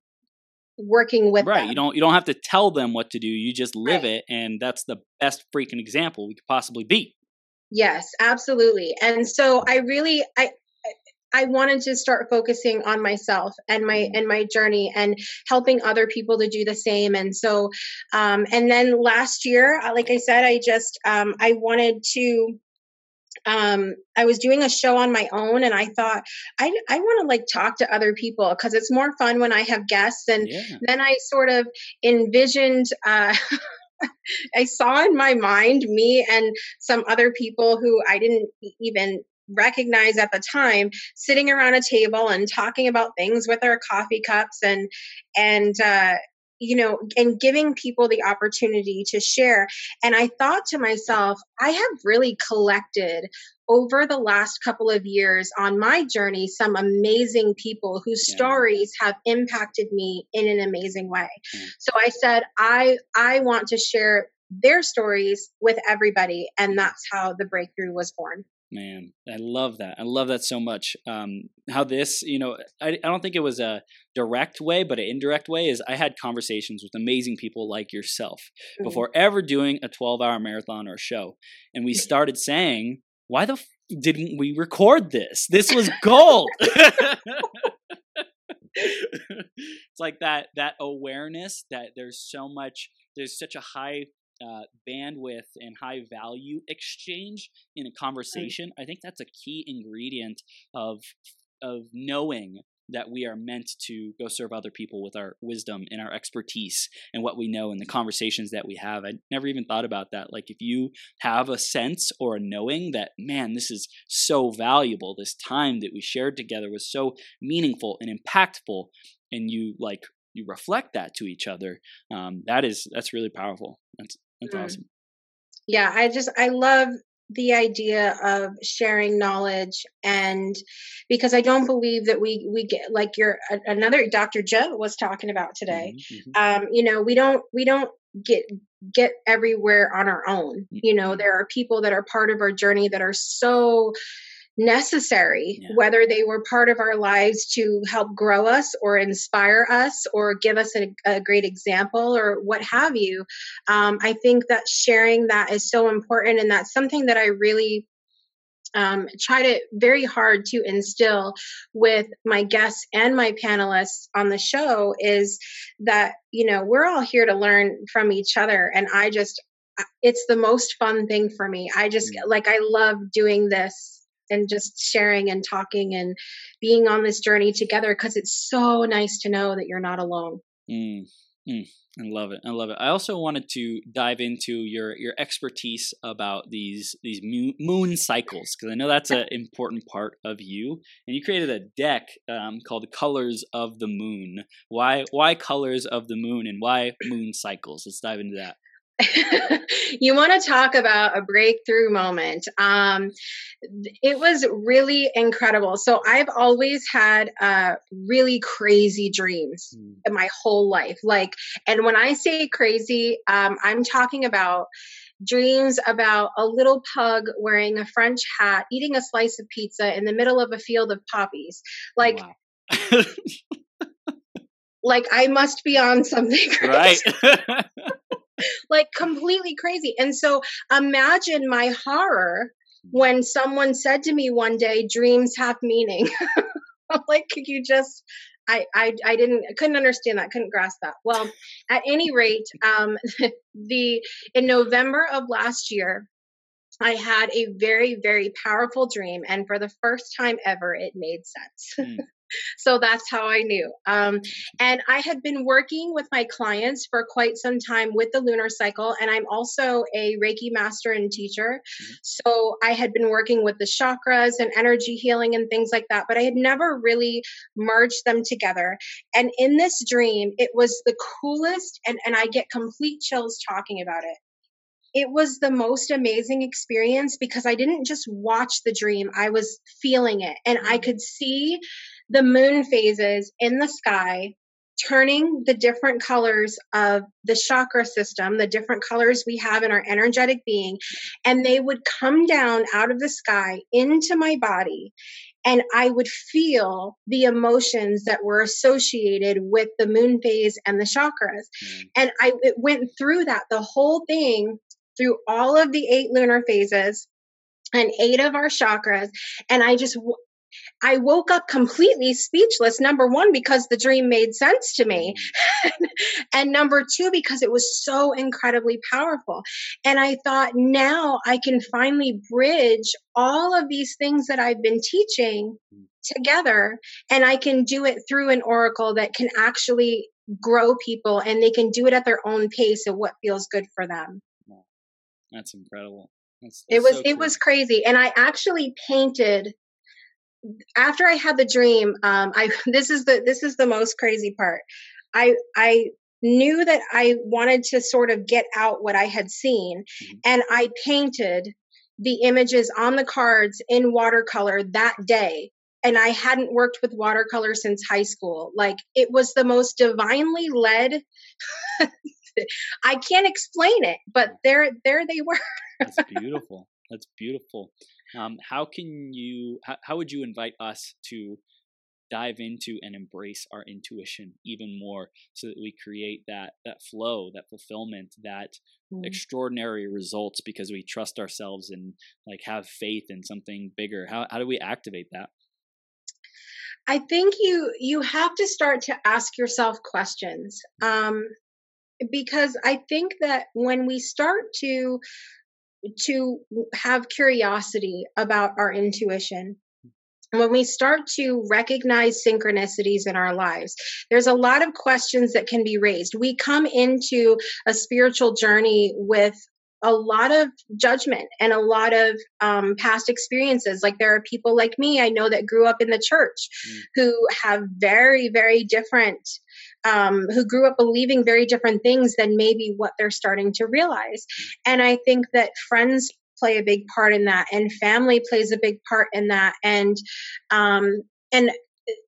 working with right them. you don't you don't have to tell them what to do you just live Right. it and that's the best freaking example we could possibly be Yes, absolutely. And so I really I I wanted to start focusing on myself and my Mhm. and my journey and helping other people to do the same. And so um and then last year, uh, like I said, I just um I wanted to um I was doing a show on my own and I thought I I want to like talk to other people because it's more fun when I have guests and yeah. then I sort of envisioned uh [laughs] I saw in my mind me and some other people who I didn't even recognize at the time sitting around a table and talking about things with our coffee cups and and uh you know and giving people the opportunity to share and i thought to myself i have really collected over the last couple of years on my journey some amazing people whose Yeah. stories have impacted me in an amazing way Mm. so i said i i want to share their stories with everybody and that's how the breakthrough was born Man, I love that. I love that so much. Um, how this, you know, I, I don't think it was a direct way, but an indirect way is I had conversations with amazing people like yourself Mm. before ever doing a 12 hour marathon or show. And we started saying, why the f- didn't we record this? This was gold. [laughs] it's like that that awareness that there's so much there's such a high uh, bandwidth and high value exchange in a conversation. I think that's a key ingredient of of knowing that we are meant to go serve other people with our wisdom and our expertise and what we know and the conversations that we have. I never even thought about that. Like if you have a sense or a knowing that man, this is so valuable. This time that we shared together was so meaningful and impactful, and you like you reflect that to each other. Um, that is that's really powerful. That's that's Mm. awesome. yeah i just i love the idea of sharing knowledge and because i don't believe that we we get like your another dr joe was talking about today Mhm, mhm. um you know we don't we don't get get everywhere on our own you know there are people that are part of our journey that are so necessary Yeah. whether they were part of our lives to help grow us or inspire us or give us a, a great example or what have you um, i think that sharing that is so important and that's something that i really um, try to very hard to instill with my guests and my panelists on the show is that you know we're all here to learn from each other and i just it's the most fun thing for me i just Mm. like i love doing this and just sharing and talking and being on this journey together because it's so nice to know that you're not alone Mm, mm. I love it. I love it. I also wanted to dive into your your expertise about these these moon, cycles because I know that's an important part of you. And you created a deck um, called "Colors of the Moon." Why why colors of the moon and why moon cycles? Let's dive into that. [laughs] you want to talk about a breakthrough moment. Um, it was really incredible. So i've always had uh, really crazy dreams Mm, in my whole life. Like and when i say crazy um, i'm talking about dreams about a little pug wearing a french hat eating a slice of pizza in the middle of a field of poppies. Like wow. [laughs] like i must be on something [laughs] right. Like completely crazy. And so imagine my horror when someone said to me one day, dreams have meaning. [laughs] Like, could you just I, I, I didn't I couldn't understand that couldn't grasp that well at any rate um, [laughs] the in november of last year i had a very very powerful dream and for the first time ever it made sense mm. So that's how I knew. Um, and I had been working with my clients for quite some time with the lunar cycle, and I'm also a Reiki master and teacher. Mm-hmm. So I had been working with the chakras and energy healing and things like that, but I had never really merged them together. And in this dream, it was the coolest, and, and I get complete chills talking about it it was the most amazing experience because I didn't just watch the dream, I was feeling it. And I mm-hmm. could see the moon phases in the sky, turning the different colors of the chakra system, the different colors we have in our energetic being, and they would come down out of the sky into my body. And I would feel the emotions that were associated with the moon phase and the chakras. Mm. And I went through that, the whole thing, through all of the eight lunar phases and eight of our chakras. And I just I woke up completely speechless. Number one, because the dream made sense to me. [laughs] and number two, because it was so incredibly powerful. And I thought now I can finally bridge all of these things that I've been teaching mm. together. And I can do it through an oracle that can actually grow people and they can do it at their own pace of what feels good for them. That's incredible. That's, that's it was so cool. it was crazy and i actually painted after I had the dream, um, I [laughs] this is the this is the most crazy part. I I knew that I wanted to sort of get out what I had seen, mm-hmm. and I painted the images on the cards in watercolor that day. And I hadn't worked with watercolor since high school. Like it was the most divinely led. [laughs] I can't explain it, but there there they were. That's [laughs] beautiful. That's beautiful. Um, how can you? How, how would you invite us to dive into and embrace our intuition even more, so that we create that that flow, that fulfillment, that mm. extraordinary results because we trust ourselves and like have faith in something bigger. How how do we activate that? I think you you have to start to ask yourself questions. Mm. Um, because I think that when we start to to have curiosity about our intuition when we start to recognize synchronicities in our lives, there's a lot of questions that can be raised. We come into a spiritual journey with a lot of judgment and a lot of um, past experiences. Like there are people like me, I know that grew up in the church mm. who have very, very different um, who grew up believing very different things than maybe what they're starting to realize. And I think that friends play a big part in that, and family plays a big part in that, and um, and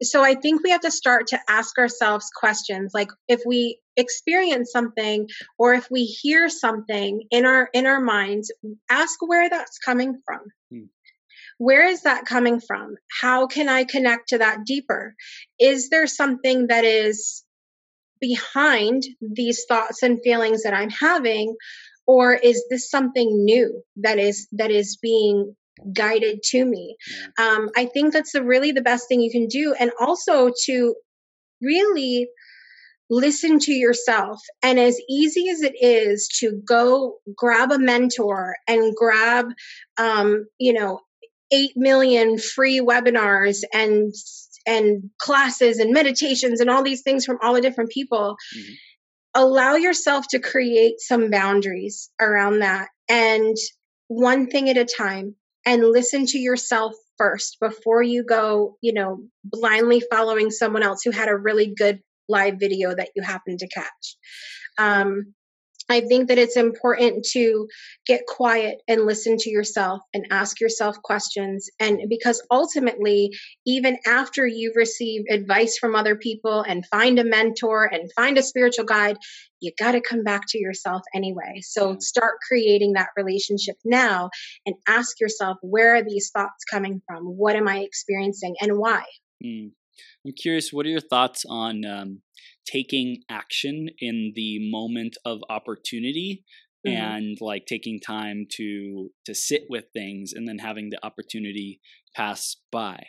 so I think we have to start to ask ourselves questions like if we experience something or if we hear something in our in our minds ask where that's coming from hmm. where is that coming from how can i connect to that deeper is there something that is behind these thoughts and feelings that I'm having? Or is this something new that is that is being guided to me? Um, i think that's the, really the best thing you can do. And also to really listen to yourself. And as easy as it is to go grab a mentor and grab um, you know 8 million free webinars and and classes and meditations and all these things from all the different people mm-hmm. allow yourself to create some boundaries around that and one thing at a time and listen to yourself first before you go you know blindly following someone else who had a really good live video that you happened to catch um, I think that it's important to get quiet and listen to yourself and ask yourself questions. And because ultimately, even after you receive advice from other people and find a mentor and find a spiritual guide, you got to come back to yourself anyway. So start creating that relationship now and ask yourself, where are these thoughts coming from? What am I experiencing and why? Mm, I'm curious, what are your thoughts on um, taking action in the moment of opportunity mm-hmm. and like taking time to to sit with things and then having the opportunity pass by?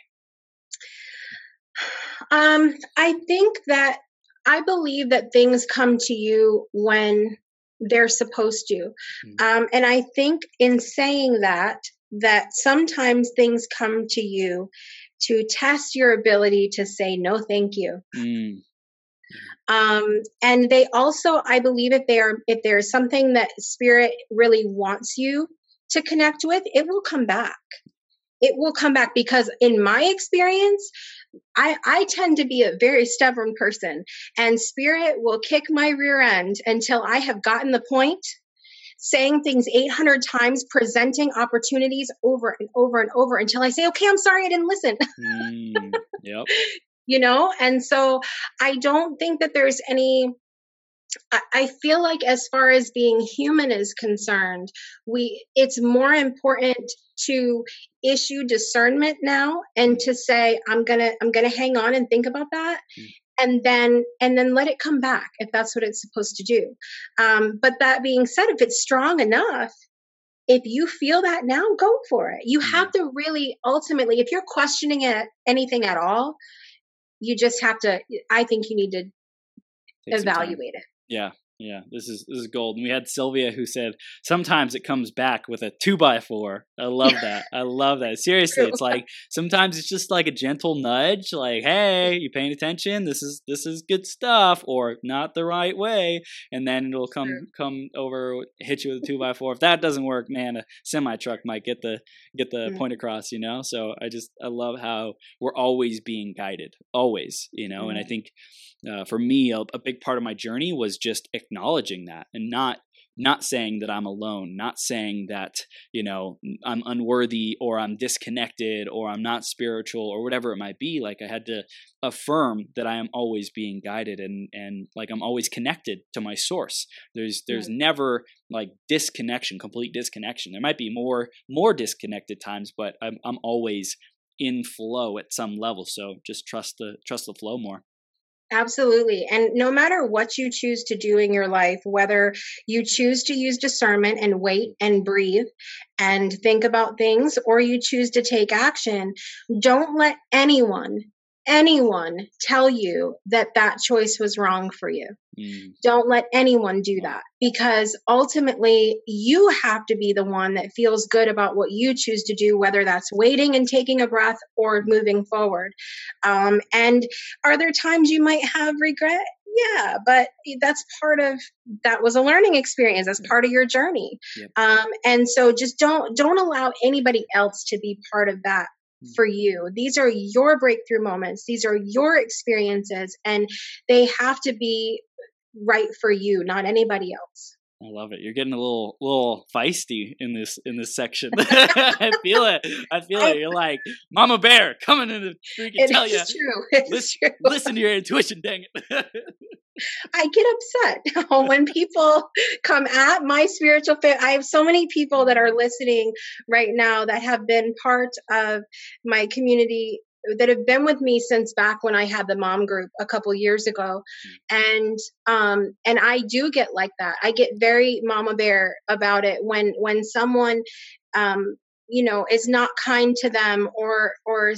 Um, I think that I believe that things come to you when they're supposed to. Mm-hmm. Um, and I think in saying that, that sometimes things come to you to test your ability to say no thank you mm. Um, and they also i believe if they are if there's something that spirit really wants you to connect with it will come back it will come back because in my experience I, I tend to be a very stubborn person and spirit will kick my rear end until I have gotten the point saying things 800 times, presenting opportunities over and over and over until I say, okay, I'm sorry, I didn't listen. mm, yep. [laughs] You know, and so I don't think that there's any. I feel like as far as being human is concerned, we it's more important to issue discernment now and to say i'm gonna i'm gonna hang on and think about that mm. and then and then let it come back if that's what it's supposed to do. Um, but that being said if it's strong enough if you feel that now go for it. You have to really ultimately if you're questioning it anything at all you just have to i think you need to Take evaluate it. Yeah yeah, this is this is gold. And we had Sylvia who said sometimes it comes back with a two by four. I [laughs] love that. I love that. Seriously, it's like sometimes it's just like a gentle nudge, like, "Hey, you paying attention? This is this is good stuff," or "Not the right way," and then it'll come come over, hit you with a two by four. If that doesn't work, man, a semi truck might get the get the mm-hmm. point across. You know, so I just I love how we're always being guided, always. You know, mm-hmm. and I think uh, for me, a, a big part of my journey was just acknowledging that and not not saying that I'm alone, not saying that, you know, I'm unworthy or I'm disconnected or I'm not spiritual or whatever it might be. Like I had to affirm that I am always being guided and and like I'm always connected to my source. There's there's never like disconnection, complete disconnection. There might be more more disconnected times, but I'm I'm always in flow at some level. So just trust the trust the flow more. Absolutely. And no matter what you choose to do in your life, whether you choose to use discernment and wait and breathe and think about things, or you choose to take action, don't let anyone anyone tell you that that choice was wrong for you. Mm. Don't let anyone do that because ultimately you have to be the one that feels good about what you choose to do, whether that's waiting and taking a breath or moving forward. Um, and are there times you might have regret? yeah but that's part of that was a learning experience that's part of your journey yep. um, and so just don't don't allow anybody else to be part of that for you. These are your breakthrough moments. These are your experiences, and they have to be right for you, not anybody else. I love it. You're getting a little little feisty in this in this section. [laughs] [laughs] I feel it. I feel it. You're like Mama Bear coming in to freaking tell you. True. [laughs] It's listen, true. listen to your intuition. Dang it. I get upset when people come at my spiritual fit. I have so many people that are listening right now that have been part of my community that have been with me since back when I had the mom group a couple years ago. And um and I do get like that. I get very mama bear about it when when someone um you know is not kind to them or or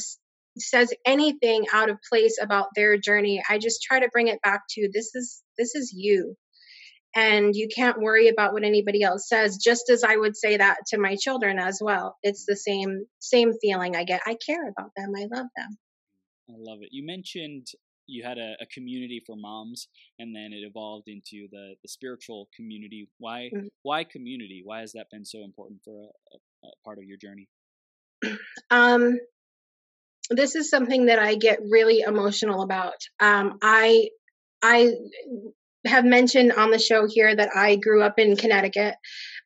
says anything out of place about their journey i just try to bring it back to this is this is you and you can't worry about what anybody else says just as i would say that to my children as well. It's the same same feeling i get. I care about them. I love them. I love it. You mentioned you had a, a community for moms and then it evolved into the the spiritual community. Why mm-hmm. why community? Why has that been so important for a, a, a part of your journey? [clears throat] Um this is something that I get really emotional about. Um, I I have mentioned on the show here that I grew up in Connecticut,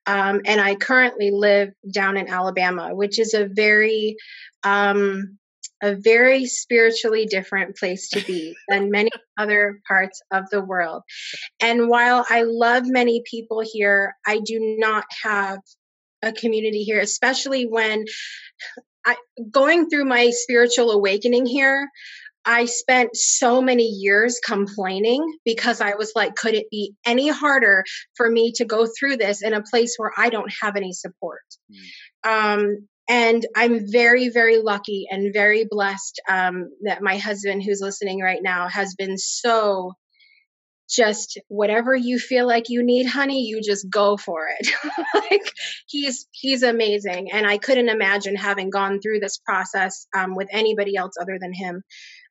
um, and I currently live down in Alabama, which is a very um, a very spiritually different place to be [laughs] than many other parts of the world. And while I love many people here, I do not have a community here, especially when I, going through my spiritual awakening here, I spent so many years complaining because I was like, could it be any harder for me to go through this in a place where I don't have any support? Mm. Um, and I'm very, very lucky and very blessed um, that my husband, who's listening right now, has been so just whatever you feel like you need honey you just go for it [laughs] like he's he's amazing and i couldn't imagine having gone through this process um, with anybody else other than him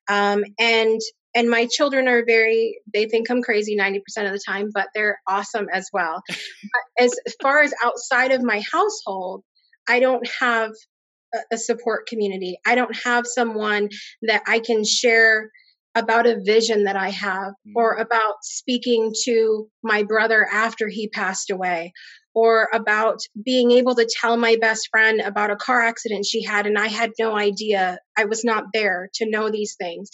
um, and and my children are very they think i'm crazy 90% of the time but they're awesome as well. As far as outside of my household i don't have a, a support community. I don't have someone that i can share about a vision that I have, or mm. about speaking to my brother after he passed away, or about being able to tell my best friend about a car accident she had and I had no idea. I was not there to know these things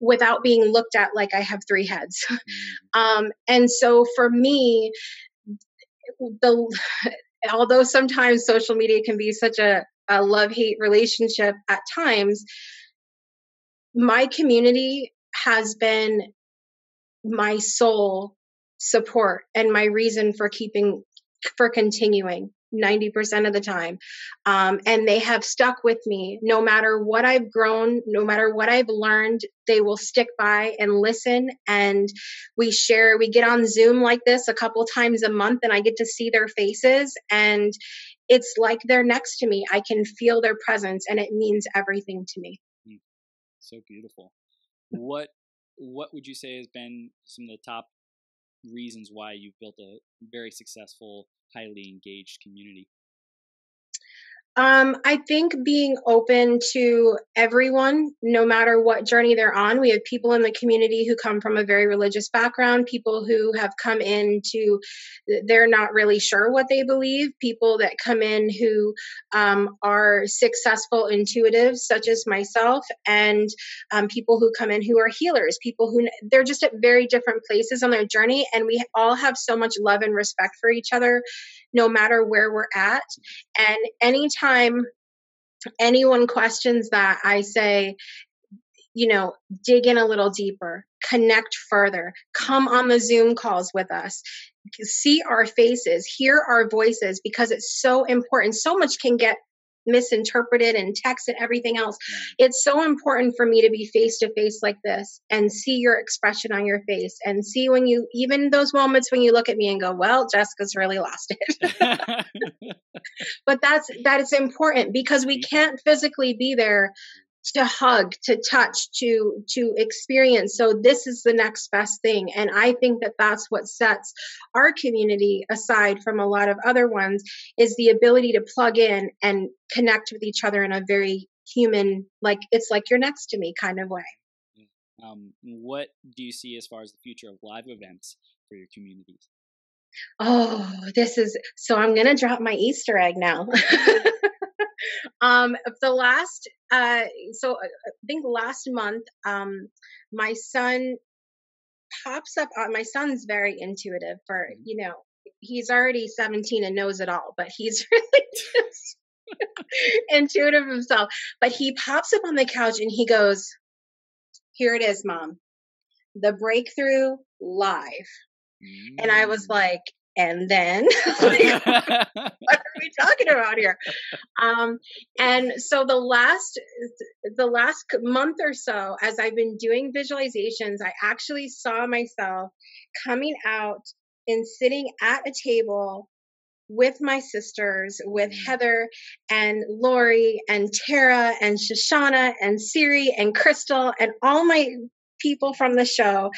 without being looked at like I have three heads. [laughs] Mm. um, and so for me, the although sometimes social media can be such a, a love hate relationship at times, my community has been my sole support and my reason for keeping for continuing 90% of the time. Um, and they have stuck with me no matter what I've grown, no matter what I've learned, they will stick by and listen. And we share, we get on Zoom like this a couple times a month, and I get to see their faces. And it's like they're next to me. I can feel their presence, and it means everything to me. Hmm. So beautiful what what would you say has been some of the top reasons why you've built a very successful, highly engaged community? Um, I think being open to everyone, no matter what journey they're on. We have people in the community who come from a very religious background, people who have come in to, they're not really sure what they believe, people that come in who um, are successful intuitives, such as myself, and um, people who come in who are healers, people who they're just at very different places on their journey. And we all have so much love and respect for each other no matter where we're at. And anytime anyone questions that, I say, you know, dig in a little deeper, connect further, come on the Zoom calls with us, see our faces, hear our voices, because it's so important. So much can get misinterpreted and text and everything else. Mm. It's so important for me to be face to face like this and see your expression on your face and see when you, even those moments when you look at me and go, well, Jessica's really lost it. [laughs] but that's, that is important because we can't physically be there to hug to touch to to experience. So this is the next best thing. And i think that that's what sets our community aside from a lot of other ones is the ability to plug in and connect with each other in a very human like it's like you're next to me kind of way. Um, what do you see as far as the future of live events for your communities? Oh this is so i'm gonna drop my easter egg now [laughs] um, the last, uh, so uh, I think last month, um, my son pops up. Uh, my son's very intuitive for, mm-hmm. you know, he's already 17 and knows it all, but he's [laughs] really just [laughs] intuitive himself. But he pops up on the couch and he goes, Here it is, mom. The breakthrough live. Mm. And I was mm. like, and then [laughs] like, [laughs] what are we talking about here um, and so the last the last month or so as i've been doing visualizations i actually saw myself coming out and sitting at a table with my sisters, with mm. Heather and Lori and Tara and Shoshana and Siri and Crystal and all my people from the show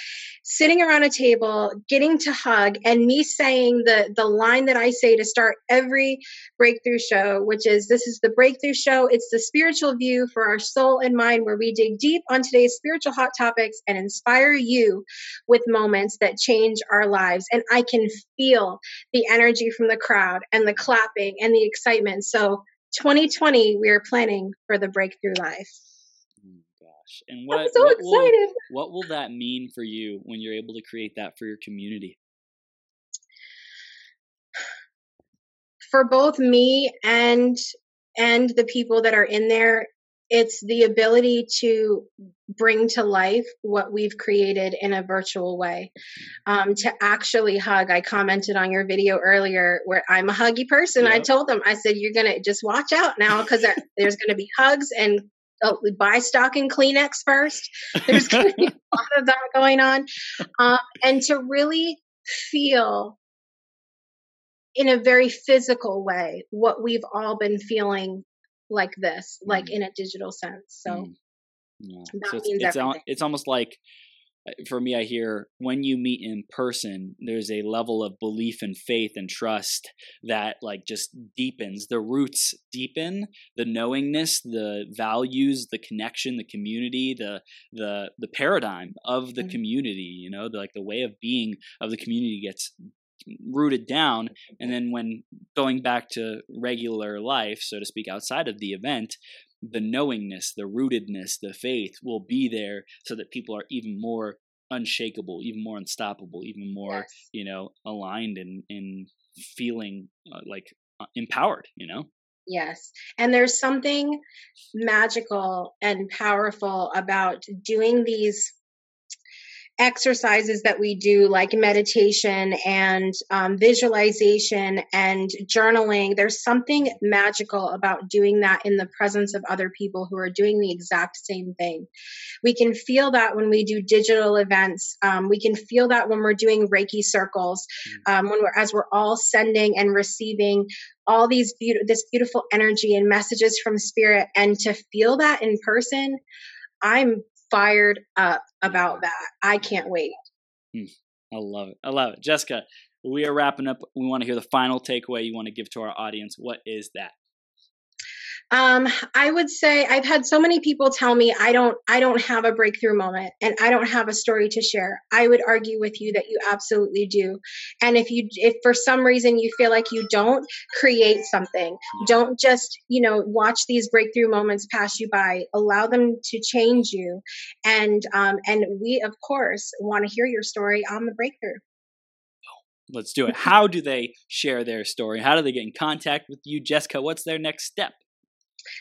sitting around a table getting to hug and me saying the the line that I say to start every breakthrough show which is this is the breakthrough show. It's the spiritual view for our soul and mind where we dig deep on today's spiritual hot topics and inspire you with moments that change our lives. And I can feel the energy from the crowd and the clapping and the excitement. So 2020 we are planning for the breakthrough life gosh. And what, I'm so what excited. Will, what will that mean for you when you're able to create that for your community? For both me and and the people that are in there, it's the ability to bring to life what we've created in a virtual way um, to actually hug i commented on your video earlier where i'm a huggy person yep. i told them i said you're gonna just watch out now because there's gonna be hugs and oh, we buy stock in kleenex first there's gonna be a [laughs] lot of that going on uh, and to really feel in a very physical way what we've all been feeling like this, mm. like in a digital sense. So mm. yeah. so it's, it's, it's almost like for me, I hear when you meet in person, there's a level of belief and faith and trust that like just deepens. The roots deepen, the knowingness, the values, the connection, the community, the the the paradigm of the mm-hmm. community. You know, the, like the way of being of the community gets rooted down and then when going back to regular life so to speak outside of the event the knowingness the rootedness the faith will be there so that people are even more unshakable even more unstoppable even more yes. you know aligned and in feeling uh, like uh, empowered you know Yes. And there's something magical and powerful about doing these exercises that we do, like meditation and um, visualization and journaling, there's something magical about doing that in the presence of other people who are doing the exact same thing. We can feel that when we do digital events. Um, we can feel that when we're doing Reiki circles, mm. um, when we're as we're all sending and receiving all these beautiful this beautiful energy and messages from spirit, and to feel that in person. I'm fired up about that. I can't wait. Hmm. I love it. I love it. Jessica, we are wrapping up. We want to hear the final takeaway you want to give to our audience. What is that? Um, I would say I've had so many people tell me I don't I don't have a breakthrough moment and I don't have a story to share. I would argue with you that you absolutely do. And if you if for some reason you feel like you don't, create something. Don't just, you know, watch these breakthrough moments pass you by. Allow them to change you. And um and we of course want to hear your story on the breakthrough let's do it. How do they share their story? How do they get in contact with you, Jessica? What's their next step?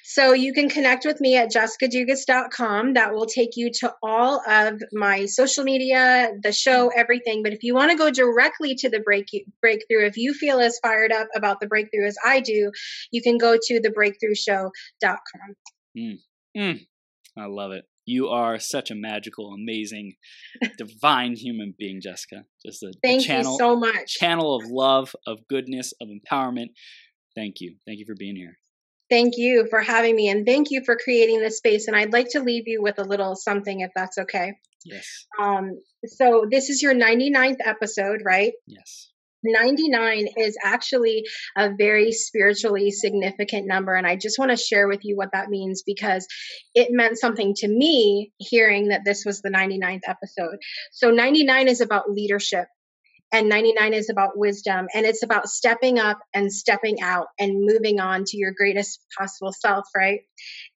So you can connect with me at jessicadugas.com. That will take you to all of my social media, the show, everything. But if you want to go directly to the break, breakthrough, if you feel as fired up about the breakthrough as I do, you can go to thebreakthroughshow.com. Mm. Mm. I love it. You are such a magical, amazing, divine human being, Jessica. Just a, Thank a channel, you so much. Channel of love, of goodness, of empowerment. Thank you. Thank you for being here. Thank you for having me and thank you for creating this space. And I'd like to leave you with a little something if that's okay. Yes. Um, so this is your 99th episode, right? Yes. 99 is actually a very spiritually significant number. And I just want to share with you what that means because it meant something to me hearing that this was the 99th episode. So 99 is about leadership and 99 is about wisdom and it's about stepping up and stepping out and moving on to your greatest possible self right?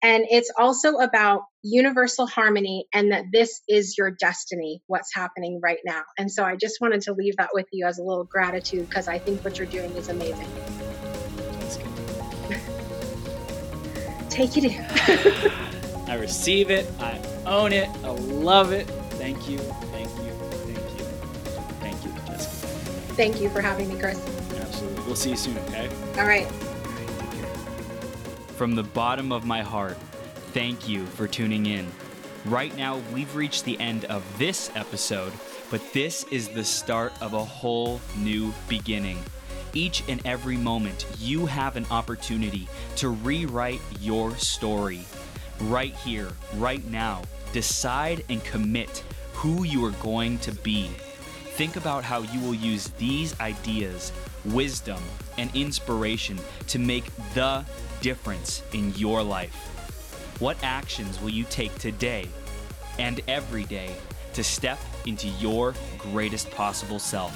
And it's also about universal harmony and that this is your destiny what's happening right now. And so i just wanted to leave that with you as a little gratitude because i think what you're doing is amazing. Take it in. [laughs] I receive it. I own it. I love it. Thank you Thank you for having me, Chris. Absolutely. We'll see you soon, okay? All right. From the bottom of my heart, thank you for tuning in. Right now, we've reached the end of this episode, but this is the start of a whole new beginning. Each and every moment, you have an opportunity to rewrite your story. Right here, right now, decide and commit who you are going to be. Think about how you will use these ideas, wisdom, and inspiration to make the difference in your life. What actions will you take today and every day to step into your greatest possible self?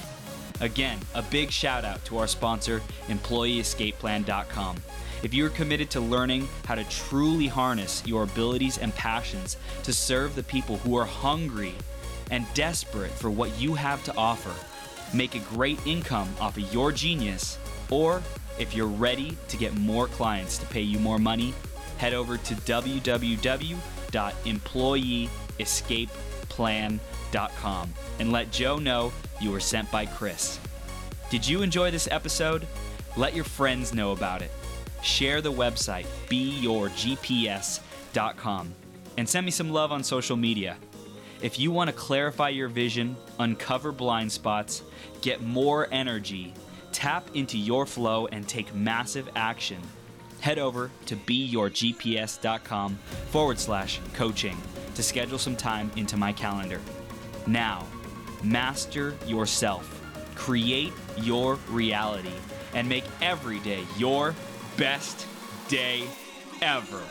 Again, a big shout out to our sponsor, EmployeeEscapePlan.com. If you are committed to learning how to truly harness your abilities and passions to serve the people who are hungry and desperate for what you have to offer, make a great income off of your genius, or if you're ready to get more clients to pay you more money, head over to www.employeeescapeplan.com and let Joe know you were sent by Chris. Did you enjoy this episode? Let your friends know about it. Share the website, beyourgps.com, and send me some love on social media. If you want to clarify your vision, uncover blind spots, get more energy, tap into your flow, and take massive action, head over to beyourgps.com forward slash coaching to schedule some time into my calendar. Now, master yourself, create your reality, and make every day your best day ever.